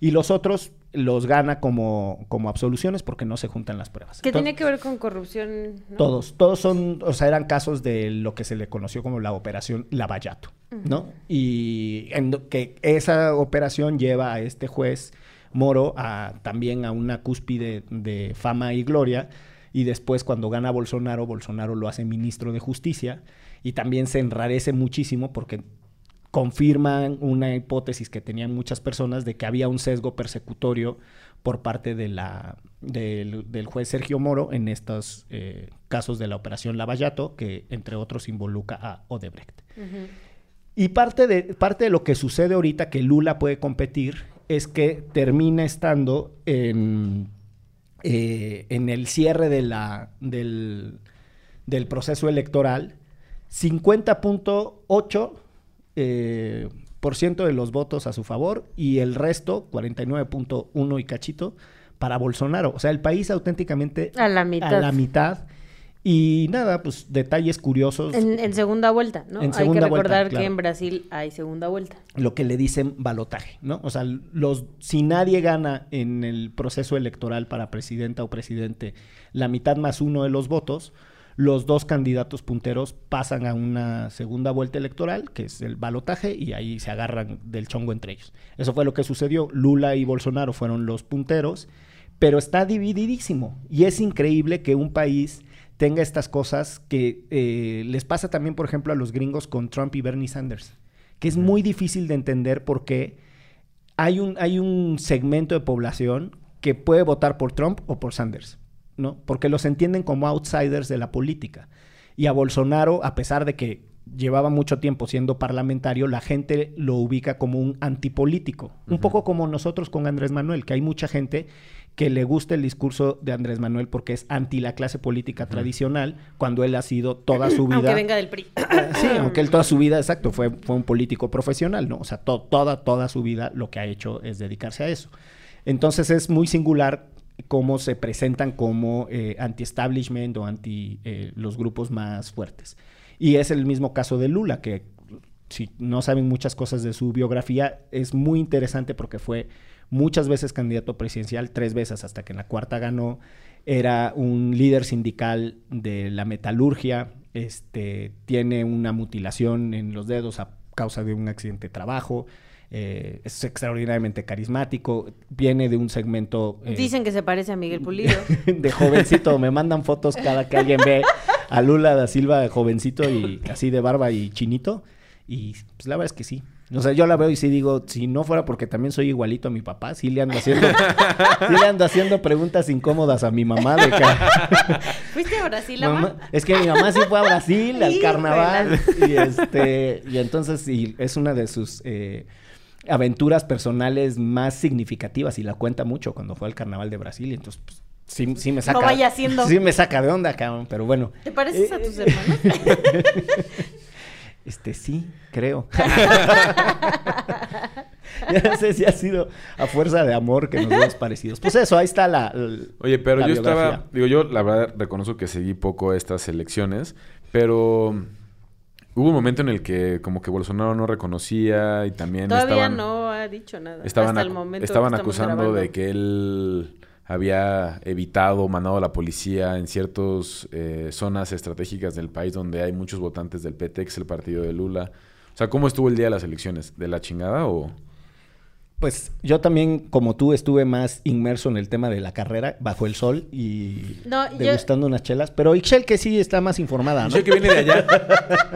Y los otros los gana como, como absoluciones porque no se juntan las pruebas. Que Entonces, tiene que ver con corrupción. ¿no? todos, todos son, o sea, eran casos de lo que se le conoció como la operación Lavallato, ¿no? Y en que esa operación lleva a este juez Moro a, también a una cúspide de fama y gloria. Y después, cuando gana Bolsonaro, Bolsonaro lo hace ministro de Justicia. Y también se enrarece muchísimo porque confirman una hipótesis que tenían muchas personas de que había un sesgo persecutorio por parte de la, del, del juez Sergio Moro en estos eh, casos de la operación Lavallato, que entre otros involucra a Odebrecht. Y parte de, parte de lo que sucede ahorita que Lula puede competir es que termina estando en, eh, en el cierre de la, del, del proceso electoral 50.8 eh, por ciento de los votos a su favor y el resto, 49.1 y cachito, para Bolsonaro. O sea, el país auténticamente A la mitad. a la mitad. Y nada, pues detalles curiosos. En, en segunda vuelta, ¿no? En hay que vuelta, recordar claro. que en Brasil hay segunda vuelta. lo que le dicen balotaje, ¿no? O sea, los, si nadie gana en el proceso electoral para presidenta o presidente la mitad más uno de los votos, los dos candidatos punteros pasan a una segunda vuelta electoral, que es el balotaje, y ahí se agarran del chongo entre ellos. Eso fue lo que sucedió. Lula y Bolsonaro fueron los punteros, pero está divididísimo. Y es increíble que un país tenga estas cosas que eh, les pasa también, por ejemplo, a los gringos con Trump y Bernie Sanders, que es muy difícil de entender porque hay un, hay un segmento de población que puede votar por Trump o por Sanders, ¿no? Porque los entienden como outsiders de la política. Y a Bolsonaro, a pesar de que llevaba mucho tiempo siendo parlamentario, la gente lo ubica como un antipolítico. Un poco como nosotros con Andrés Manuel, que hay mucha gente que le gusta el discurso de Andrés Manuel porque es anti la clase política tradicional, cuando él ha sido toda su [CLEARS THROAT] vida... Aunque venga del PRI. [CLEARS THROAT] Sí, aunque él toda su vida, exacto, fue, fue un político profesional, ¿no? O sea, to- toda, toda su vida lo que ha hecho es dedicarse a eso. Entonces es muy singular cómo se presentan como eh, anti-establishment o anti eh, los grupos más fuertes. Y es el mismo caso de Lula, que si no saben muchas cosas de su biografía, es muy interesante porque fue muchas veces candidato presidencial, tres veces hasta que en la cuarta ganó. Era un líder sindical de la metalurgia, este, tiene una mutilación en los dedos a causa de un accidente de trabajo, eh, es extraordinariamente carismático, viene de un segmento... eh, Dicen que se parece a Miguel Pulido. [LAUGHS] de jovencito. Me mandan fotos cada que alguien ve a Lula da Silva de jovencito y así de barba y chinito. Y pues la verdad es que sí. O sea, yo la veo y sí digo, si no fuera porque también soy igualito a mi papá, sí le ando haciendo, [LAUGHS] sí le ando haciendo preguntas incómodas a mi mamá de [LAUGHS] ¿Fuiste a Brasil, Mamá, mamá? es que mi mamá sí fue a Brasil al carnaval y este y entonces y es una de sus eh, aventuras personales más significativas y la cuenta mucho cuando fue al carnaval de Brasil y entonces pues, sí, sí me saca vaya haciendo. sí me saca de onda cabrón pero bueno ¿Te pareces a Eh, tus hermanos? [LAUGHS] este sí creo [LAUGHS] ya no sé si ha sido a fuerza de amor que nos vemos parecidos pues eso ahí está la, Oye, pero la yo estaba, digo, yo la verdad reconozco que seguí poco estas elecciones, pero hubo un momento en el que como que Bolsonaro no reconocía y también Todavía estaban, no ha dicho nada. estaban, Hasta el momento estaban acusando grabando. de que él había evitado, mandado a la policía en ciertas zonas estratégicas del país donde hay muchos votantes del PT, que es el partido de Lula. O sea, ¿cómo estuvo el día de las elecciones? ¿De la chingada o...? Pues yo también, como tú, estuve más inmerso en el tema de la carrera, bajo el sol y No, yo- degustando unas chelas. Pero Ixchel que sí está más informada, ¿no? Que viene de allá.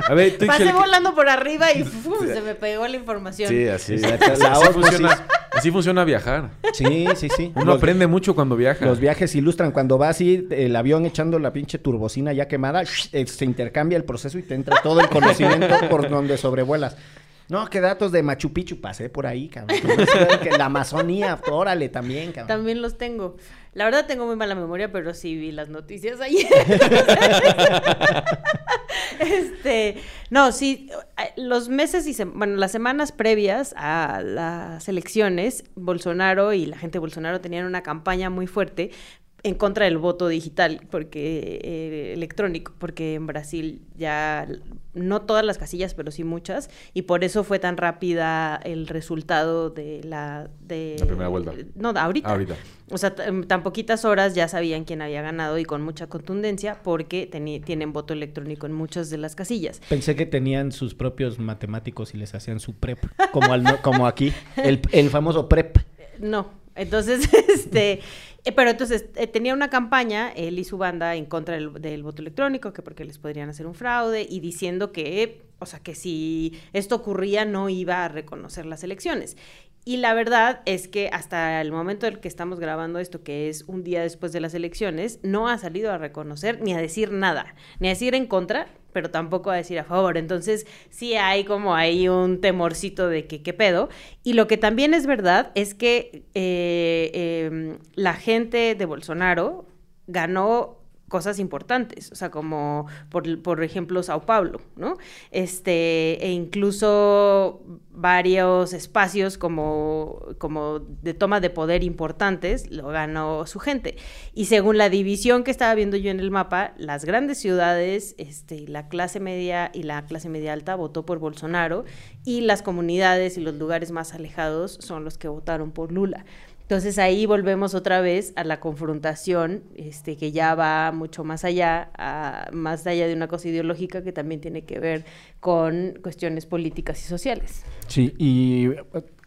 A ver, tú, Pasé Ixchel, ¿qué- volando por arriba y ¡fum! se me pegó la información. Sí, así, Sí, así, la- la así funciona, así funciona viajar. Sí, sí, sí. Uno Los- aprende mucho cuando viaja. Los viajes ilustran. Cuando va así, el avión echando la pinche turbocina ya quemada, eh, se intercambia el proceso y te entra todo el conocimiento por donde sobrevuelas. No, que datos de Machu Picchu pasé por ahí, cabrón. [LAUGHS] Que la Amazonía, órale, también, cabrón. También los tengo. La verdad tengo muy mala memoria, pero sí vi las noticias ayer. [LAUGHS] este, no, sí, eh, los meses y bueno, las semanas previas a las elecciones, Bolsonaro y la gente de Bolsonaro tenían una campaña muy fuerte en contra del voto digital, porque eh, electrónico, porque en Brasil ya no todas las casillas, pero sí muchas, y por eso fue tan rápida el resultado de la de La primera vuelta. No, ahorita. Ahorita. O sea, tan poquitas horas ya sabían quién había ganado y con mucha contundencia porque tienen voto electrónico en muchas de las casillas. Pensé que tenían sus propios matemáticos y les hacían su prep, como, al- como aquí, el, el famoso prep. No, entonces, [LAUGHS] este, pero entonces eh, tenía una campaña, él y su banda, en contra del, del voto electrónico, que porque les podrían hacer un fraude y diciendo que, o sea, que si esto ocurría no iba a reconocer las elecciones. Y la verdad es que hasta el momento en el que estamos grabando esto, que es un día después de las elecciones, no ha salido a reconocer ni a decir nada, ni a decir en contra, pero tampoco a decir a favor. Entonces, sí hay como ahí un temorcito de que qué pedo. Y lo que también es verdad es que eh, eh, la gente de Bolsonaro ganó cosas importantes, o sea, como por, por ejemplo Sao Paulo, ¿no? Este, e incluso varios espacios como, como de toma de poder importantes lo ganó su gente. Y según la división que estaba viendo yo en el mapa, las grandes ciudades, este, la clase media y la clase media alta votó por Bolsonaro y las comunidades y los lugares más alejados son los que votaron por Lula. Entonces ahí volvemos otra vez a la confrontación, este, que ya va mucho más allá, a- más allá de una cosa ideológica que también tiene que ver con cuestiones políticas y sociales. Sí, y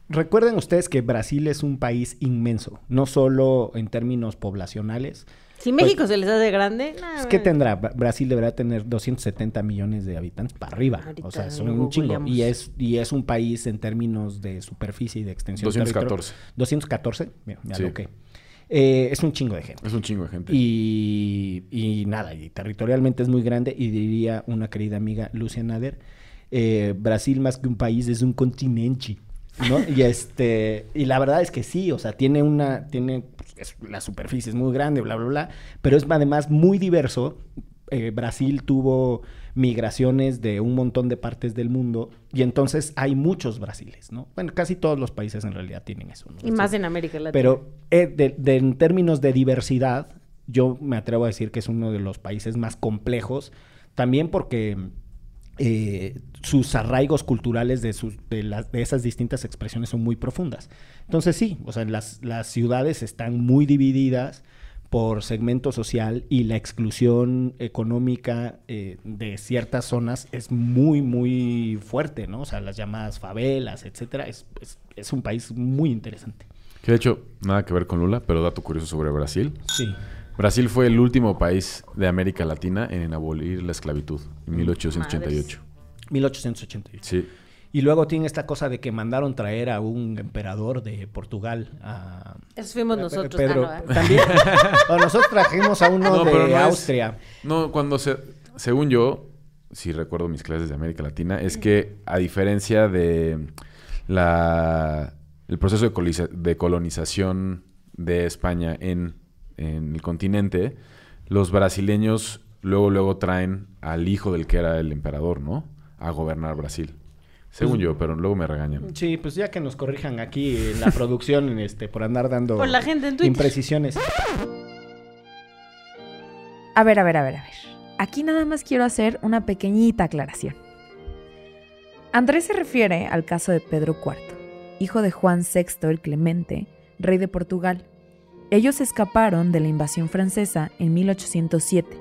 recuerden ustedes que Brasil es un país inmenso, no solo en términos poblacionales. Si México se les hace grande, nah, Pues, ¿Qué tendrá? Bra- Brasil deberá tener 270 millones de habitantes para arriba. Ahorita o sea, son un chingo. Y es, y es un país en términos de superficie y de extensión. 214. territorial. 214. Mira, ya Sí. lo que. Eh, es un chingo de gente. Es un chingo de gente. Y, y nada, y territorialmente es muy grande. Y diría una querida amiga, Lucia Nader, eh, Brasil más que un país es un continente. ¿no? y este y la verdad es que sí, o sea, tiene una tiene es- la superficie es muy grande, bla bla bla, pero es además muy diverso. Eh, Brasil tuvo migraciones de un montón de partes del mundo y entonces hay muchos Brasiles, ¿no? Bueno, casi todos los países en realidad tienen eso. ¿no? Y más en América Latina. Pero eh, de- de- en términos de diversidad, yo me atrevo a decir que es uno de los países más complejos, también porque eh, sus arraigos culturales de, sus, de, las, de esas distintas expresiones son muy profundas. Entonces sí, o sea, las, las ciudades están muy divididas por segmento social y la exclusión económica eh, de ciertas zonas es muy, muy fuerte, ¿no? O sea, las llamadas favelas, etcétera, es, es, es un país muy interesante. Que de hecho, nada que ver con Lula, pero dato curioso sobre Brasil. Sí. Brasil fue el último país de América Latina en abolir la esclavitud en 1888. 1888. Sí. Y luego tiene esta cosa de que mandaron traer a un emperador de Portugal a... Esos fuimos nosotros. Pedro, ah, no, ¿eh? también. [LAUGHS] O nosotros trajimos a uno No, pero de no es- Austria. No, cuando se... Según yo, si recuerdo mis clases de América Latina, es que a diferencia de la... El proceso de, de colonización de España en, en el continente, los brasileños luego, luego traen al hijo del que era el emperador, ¿no? A gobernar Brasil. Según Pues- yo, pero luego me regañan. Sí, pues ya que nos corrijan aquí en la [LAUGHS] producción este, por andar dando Por la gente en Twitter. imprecisiones. A ver, a ver, a ver, a ver. Aquí nada más quiero hacer una pequeñita aclaración. Andrés se refiere al caso de Pedro IV, hijo de Juan VI el Clemente, rey de Portugal. Ellos escaparon de la invasión francesa en 1807.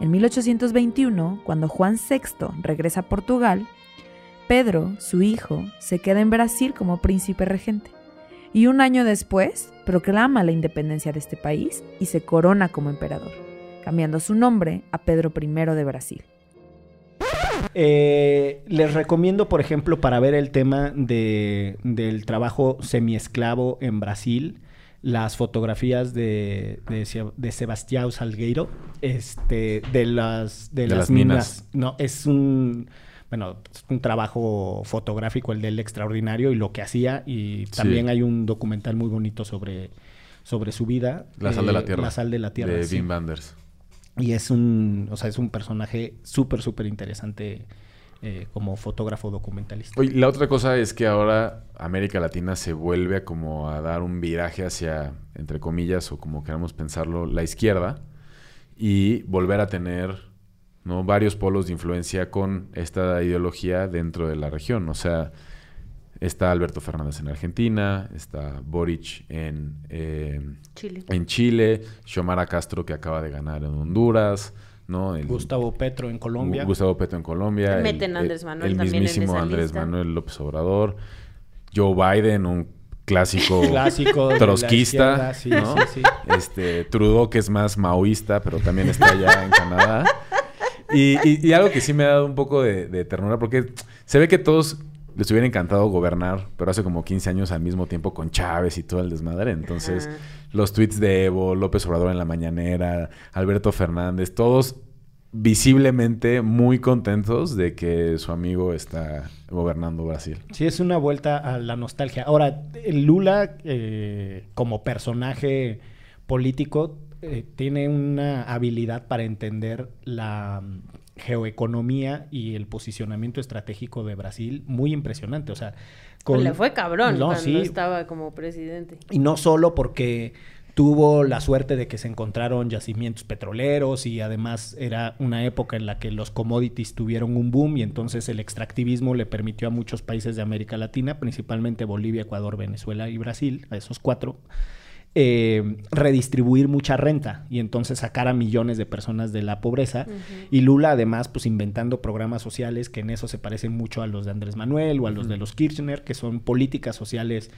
En 1821, cuando Juan VI regresa a Portugal, Pedro, su hijo, se queda en Brasil como príncipe regente. Y un año después proclama la independencia de este país y se corona como emperador, cambiando su nombre a Pedro I de Brasil. Eh, les recomiendo, por ejemplo, para ver el tema de, del trabajo semiesclavo en Brasil, las fotografías de, de, de Sebastião Salgueiro, este, de las, de De las, las minas. minas. No, es un, bueno, un trabajo fotográfico el del extraordinario y lo que hacía. Y Sí. también hay un documental muy bonito sobre, sobre su vida. La sal de la eh, tierra. La sal de la tierra. De sí. Wim Wenders. Y es un, o sea, es un personaje súper, súper interesante eh, como fotógrafo documentalista. Oye, la otra cosa es que ahora América Latina se vuelve a como a dar un viraje hacia, entre comillas, o como queramos pensarlo, la izquierda y volver a tener ¿no? varios polos de influencia con esta ideología dentro de la región. O sea, está Alberto Fernández en Argentina, está Boric en, eh, Chile. en Chile, Xiomara Castro que acaba de ganar en Honduras, ¿no? El- Gustavo Petro en Colombia. Gu- Gustavo Petro en Colombia. Meten a Andrés Manuel El también en mismísimo esa Andrés lista. Manuel López Obrador. Joe Biden, un clásico, [LAUGHS] Clásico. trotskista. sí, ¿no? sí, sí. Este, Trudeau, que es más maoísta, pero también está allá en [LAUGHS] Canadá. Y, y- y algo que sí me ha dado un poco de, de ternura, porque se ve que todos les hubiera encantado gobernar, pero hace como 15 años al mismo tiempo con Chávez y todo el desmadre. Entonces, Ajá. Los tweets de Evo, López Obrador en la mañanera, Alberto Fernández, todos visiblemente muy contentos de que su amigo está gobernando Brasil. Sí, es una vuelta a la nostalgia. Ahora, Lula eh, como personaje político eh, tiene una habilidad para entender la mm, geoeconomía y el posicionamiento estratégico de Brasil muy impresionante. O sea, con- Le fue cabrón No, cuando sí. estaba como presidente. Y no solo porque tuvo la suerte de que se encontraron yacimientos petroleros y además era una época en la que los commodities tuvieron un boom y entonces el extractivismo le permitió a muchos países de América Latina, principalmente Bolivia, Ecuador, Venezuela y Brasil, a esos cuatro, eh, redistribuir mucha renta y entonces sacar a millones de personas de la pobreza. Y Lula además pues inventando programas sociales que en eso se parecen mucho a los de Andrés Manuel o a los de los Kirchner, que son políticas sociales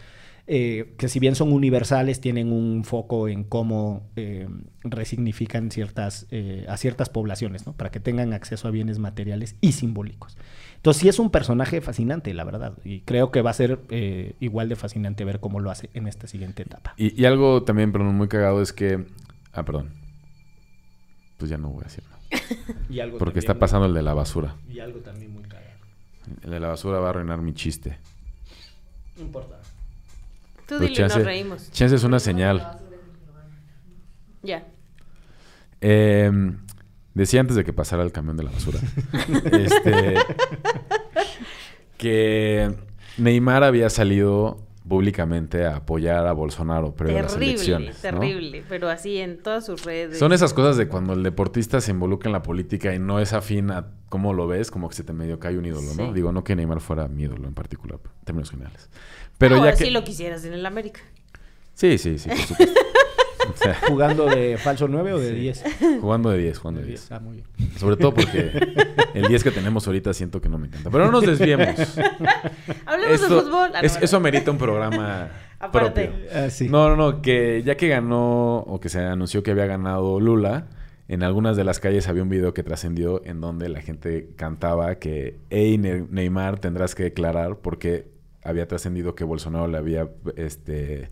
eh, que si bien son universales, tienen un foco en cómo eh, resignifican ciertas, a ciertas poblaciones, ¿no? Para que tengan acceso a bienes materiales y simbólicos. Entonces sí es un personaje fascinante, la verdad. Y creo que va a ser eh, igual de fascinante ver cómo lo hace en esta siguiente etapa. Y, y algo también, pero muy cagado, es que. Ah, perdón. Pues ya no voy a decir nada. [LAUGHS] Y algo Porque también está muy- pasando el de la basura. Y algo también muy cagado. El de la basura va a arruinar mi chiste. No importa. Tú Pues dile, chance- nos reímos. Chance es una señal. Ya. Eh, decía antes de que pasara el camión de la basura. [LAUGHS] este, que Neymar había salido públicamente a apoyar a Bolsonaro previo a las Terrible, elecciones. ¿no? terrible. Pero así en todas sus redes. Son esas cosas de cuando el deportista se involucra en la política y no es afín a cómo lo ves, como que se te medio cae un ídolo, ¿no? Digo, no que Neymar fuera mi ídolo en particular, en términos generales. Pero Ahora ya que... sí lo quisieras en el América. Sí, sí, sí, por supuesto. [LAUGHS] [LAUGHS] ¿Jugando de falso 9 o de 10? jugando de 10, jugando de 10. Ah, muy bien. Sobre todo porque el 10 que tenemos ahorita siento que no me encanta. Pero no nos desviemos. [LAUGHS] Hablemos Esto- de fútbol. Ah, no, es- no. eso merita un programa [LAUGHS] Aparte. propio. Ah, sí. No, no, no, que ya que ganó o que se anunció que había ganado Lula, en algunas de las calles había un video que trascendió en donde la gente cantaba que, hey Ne- Neymar, tendrás que declarar porque había trascendido que Bolsonaro le había, este,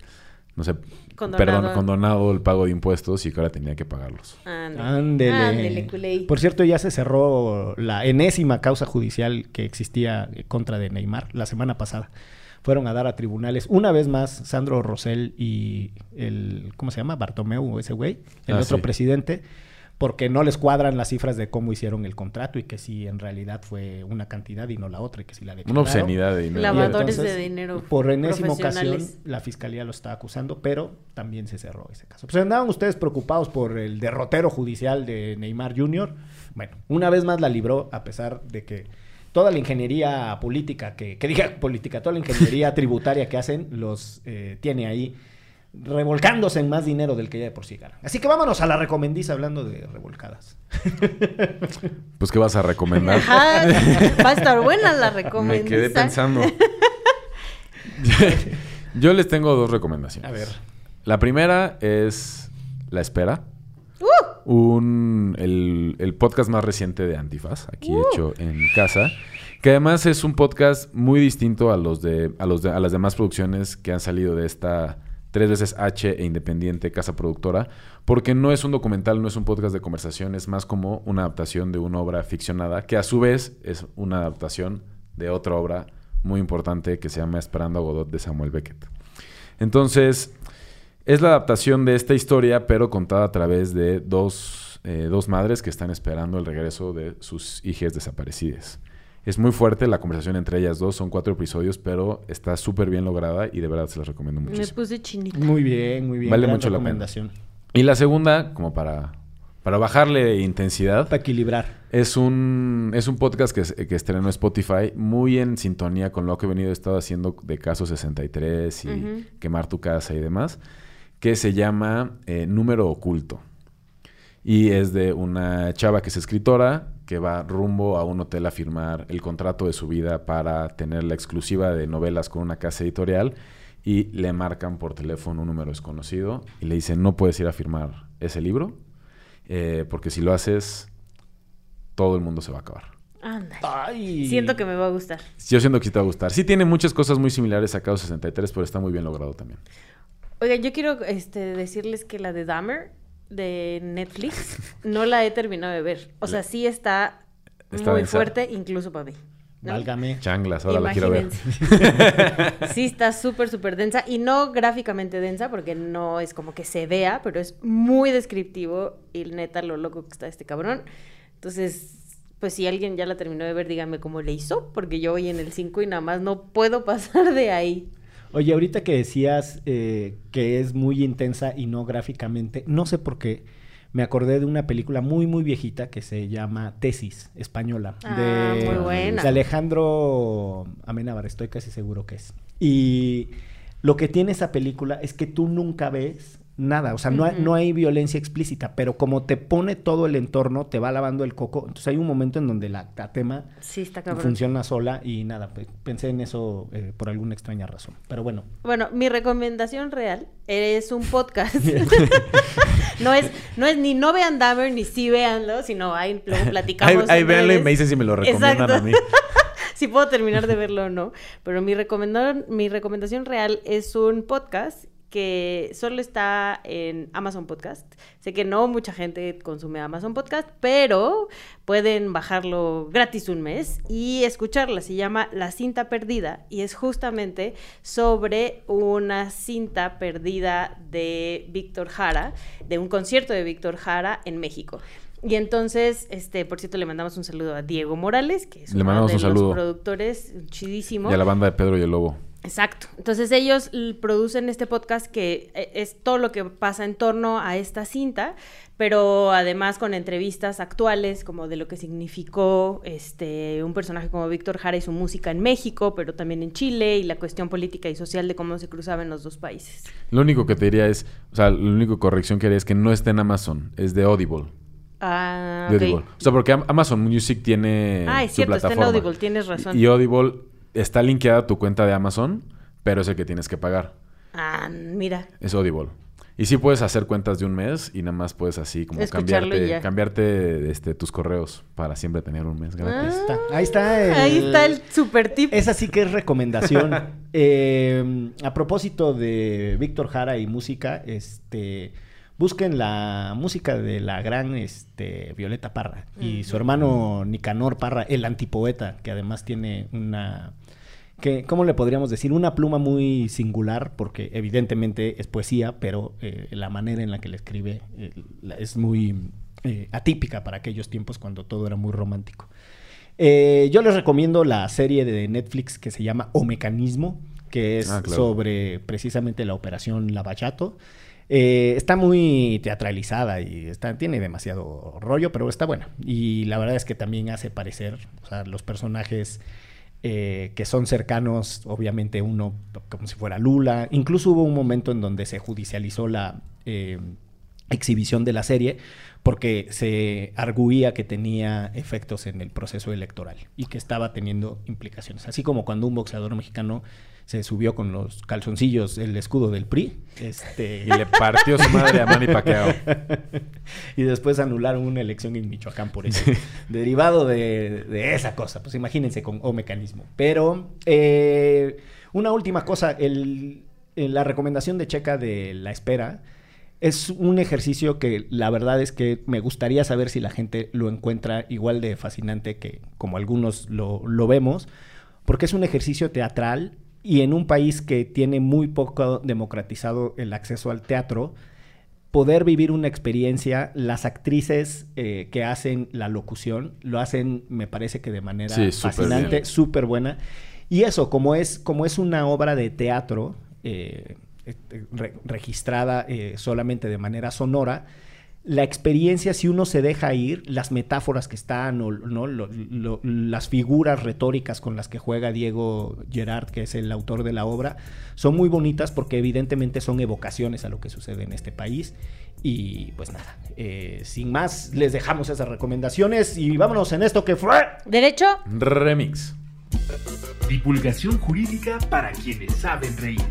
no sé, Condonado. perdón, condonado el pago de impuestos y que ahora tenía que pagarlos. Ándale. Ándele. Ándele, culé. Por cierto, ya se cerró la enésima causa judicial que existía contra de Neymar la semana pasada. Fueron a dar a tribunales una vez más Sandro Rosell y el, ¿cómo se llama? Bartomeu, ese güey, el Ah, otro sí. presidente, porque no les cuadran las cifras de cómo hicieron el contrato y que si en realidad fue una cantidad y no la otra y que si la Una declararon. obscenidad de dinero. Lavadores de dinero Por enésima ocasión, la fiscalía lo está acusando, pero también se cerró ese caso. Pues andaban ustedes preocupados por el derrotero judicial de Neymar Jr. Bueno, una vez más la libró, a pesar de que toda la ingeniería política, que, que diga [LAUGHS] política, toda la ingeniería tributaria que hacen, los eh, tiene ahí revolcándose en más dinero del que ya de por sí ganan. Así que vámonos a la recomendiza hablando de revolcadas. [LAUGHS] Pues, ¿qué vas a recomendar? Ajá, va a estar buena la [LAUGHS] Me recomendación. quedé pensando. [LAUGHS] Yo les tengo dos recomendaciones. A ver. La primera es La Espera. Un, el, el podcast más reciente de Antifaz, aquí hecho en casa. Que además es un podcast muy distinto a los de, a los de- a las demás producciones que han salido de esta tres veces H e independiente casa productora, porque no es un documental, no es un podcast de conversación, es más como una adaptación de una obra ficcionada, que a su vez es una adaptación de otra obra muy importante que se llama Esperando a Godot de Samuel Beckett. Entonces, es la adaptación de esta historia, pero contada a través de dos, eh, dos madres que están esperando el regreso de sus hijas desaparecidas. Es muy fuerte la conversación entre ellas dos, son cuatro episodios, pero está súper bien lograda y de verdad se las recomiendo Me muchísimo. puse chinita. Muy bien, muy bien. Vale Gran mucho la pena. recomendación. Y la segunda, como para, para bajarle intensidad, Para equilibrar. es un, es un podcast que, se- que estrenó Spotify muy en sintonía con lo que he venido estado haciendo de Caso 63 y. Quemar tu casa y demás, que se llama eh, Número Oculto. Y es de una chava que es escritora que va rumbo a un hotel a firmar el contrato de su vida para tener la exclusiva de novelas con una casa editorial y le marcan por teléfono un número desconocido y le dicen no puedes ir a firmar ese libro eh, porque si lo haces todo el mundo se va a acabar. Ay. Siento que me va a gustar. Yo siento que sí te va a gustar. Sí tiene muchas cosas muy similares a Caos 63, pero está muy bien logrado también. Oigan, yo quiero este, decirles que la de Dahmer de Netflix no la he terminado de ver. O sea, sí está, Está muy densa. fuerte, incluso para mí. ¿no? Válgame. Changlas, ahora la quiero ver. Sí, está súper, súper densa. Y no gráficamente densa, porque no es como que se vea, pero es muy descriptivo. Y neta, lo loco que está este cabrón. Entonces, pues si alguien ya la terminó de ver, díganme cómo le hizo, porque yo voy en el 5 y nada más no puedo [LAUGHS] pasar de ahí. Oye, ahorita que decías eh, que es muy intensa y no gráficamente, no sé por qué, me acordé de una película muy, muy viejita que se llama Tesis, española. Ah, de, muy buena. De Alejandro Amenábar, estoy casi seguro que es. Y Lo que tiene esa película es que tú nunca ves nada, o sea, no, hay, no hay violencia explícita, pero como te pone todo el entorno, te va lavando el coco, entonces hay un momento en donde la, la tema Sí, está funciona sola y nada, pe- pensé en eso eh, por alguna extraña razón, pero bueno. Bueno, mi recomendación real es un podcast. [LAUGHS] no es, no es ni no vean Dahmer ni sí véanlo, sino ahí luego Ahí, platicamos. ahí véanlo y me dicen si me lo recomiendan Exacto. a mí. [LAUGHS] si puedo terminar de verlo o no. Pero mi, recomendar- mi recomendación real es un podcast que solo está en Amazon Podcast. Sé que no mucha gente consume Amazon Podcast, pero pueden bajarlo gratis un mes y escucharla. Se llama La cinta perdida y es justamente sobre una cinta perdida de Víctor Jara, de un concierto de Víctor Jara en México. Y entonces, este, por cierto, le mandamos un saludo a Diego Morales, que es Le uno de un saludo. los productores chidísimo. Y a la banda de Pedro y el Lobo. Exacto. Entonces ellos producen este podcast que eh, es todo lo que pasa en torno a esta cinta, pero además con entrevistas actuales como de lo que significó este un personaje como Víctor Jara y su música en México, pero también en Chile y la cuestión política y social de cómo se cruzaban los dos países. Lo único que te diría es, o sea, la única corrección que haría es que no está en Amazon, es de Audible. Ah, de. Audible. O sea, porque Am- Amazon Music tiene Ah, es su cierto, está en. Audible, tienes razón. Y Audible está linkeada a tu cuenta de Amazon, pero es el que tienes que pagar. Ah, mira. Es Audible. Y sí puedes hacer cuentas de un mes y nada más puedes así como Escucharlo cambiarte, este, tus correos para siempre tener un mes gratis. Ah, Ahí está el- Ahí está el super tip. Esa sí que es recomendación. [LAUGHS] Eh, a propósito de Víctor Jara y música, este busquen la música de la gran este, Violeta Parra y su hermano Nicanor Parra, el antipoeta, que además tiene una que, ¿cómo le podríamos decir? Una pluma muy singular, porque evidentemente es poesía, pero eh, la manera en la que le escribe eh, la- es muy eh, atípica para aquellos tiempos cuando todo era muy romántico. Yo les recomiendo la serie de Netflix que se llama O Mecanismo, que es Ah, claro. sobre precisamente la operación Lavallato. Eh, está muy teatralizada y está, tiene demasiado rollo, pero está buena. Y la verdad es que también hace parecer, o sea, los personajes eh, que son cercanos, obviamente uno como si fuera Lula. Incluso hubo un momento en donde se judicializó la eh, exhibición de la serie porque se arguía que tenía efectos en el proceso electoral y que estaba teniendo implicaciones. Así como cuando un boxeador mexicano se subió con los calzoncillos el escudo del PRI. Este, Y le partió su madre a Manny Pacquiao. [LAUGHS] y después anularon una elección en Michoacán por eso. [LAUGHS] Derivado de, de esa cosa. Pues imagínense con O mecanismo. Pero eh, una última cosa, el, la recomendación de Checa de la espera es un ejercicio que la verdad es que me gustaría saber si la gente lo encuentra igual de fascinante que como algunos lo, lo vemos, porque es un ejercicio teatral y en un país que tiene muy poco democratizado el acceso al teatro, poder vivir una experiencia, las actrices eh, que hacen la locución lo hacen, me parece que de manera Sí, fascinante, súper buena. Y eso, como es, como es una obra de teatro eh, re- registrada eh, solamente de manera sonora, la experiencia, si uno se deja ir, las metáforas que están, o, ¿no? Lo- lo- las figuras retóricas con las que juega Diego Gerard, que es el autor de la obra, son muy bonitas porque evidentemente son evocaciones a lo que sucede en este país. Y pues nada, eh, sin más, les dejamos esas recomendaciones y vámonos en esto que fue... Derecho. Remix. Divulgación jurídica para quienes saben reír.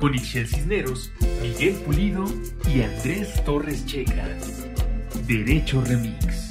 Con Ixel Cisneros, Miguel Pulido y Andrés Torres Checa. Derecho Remix.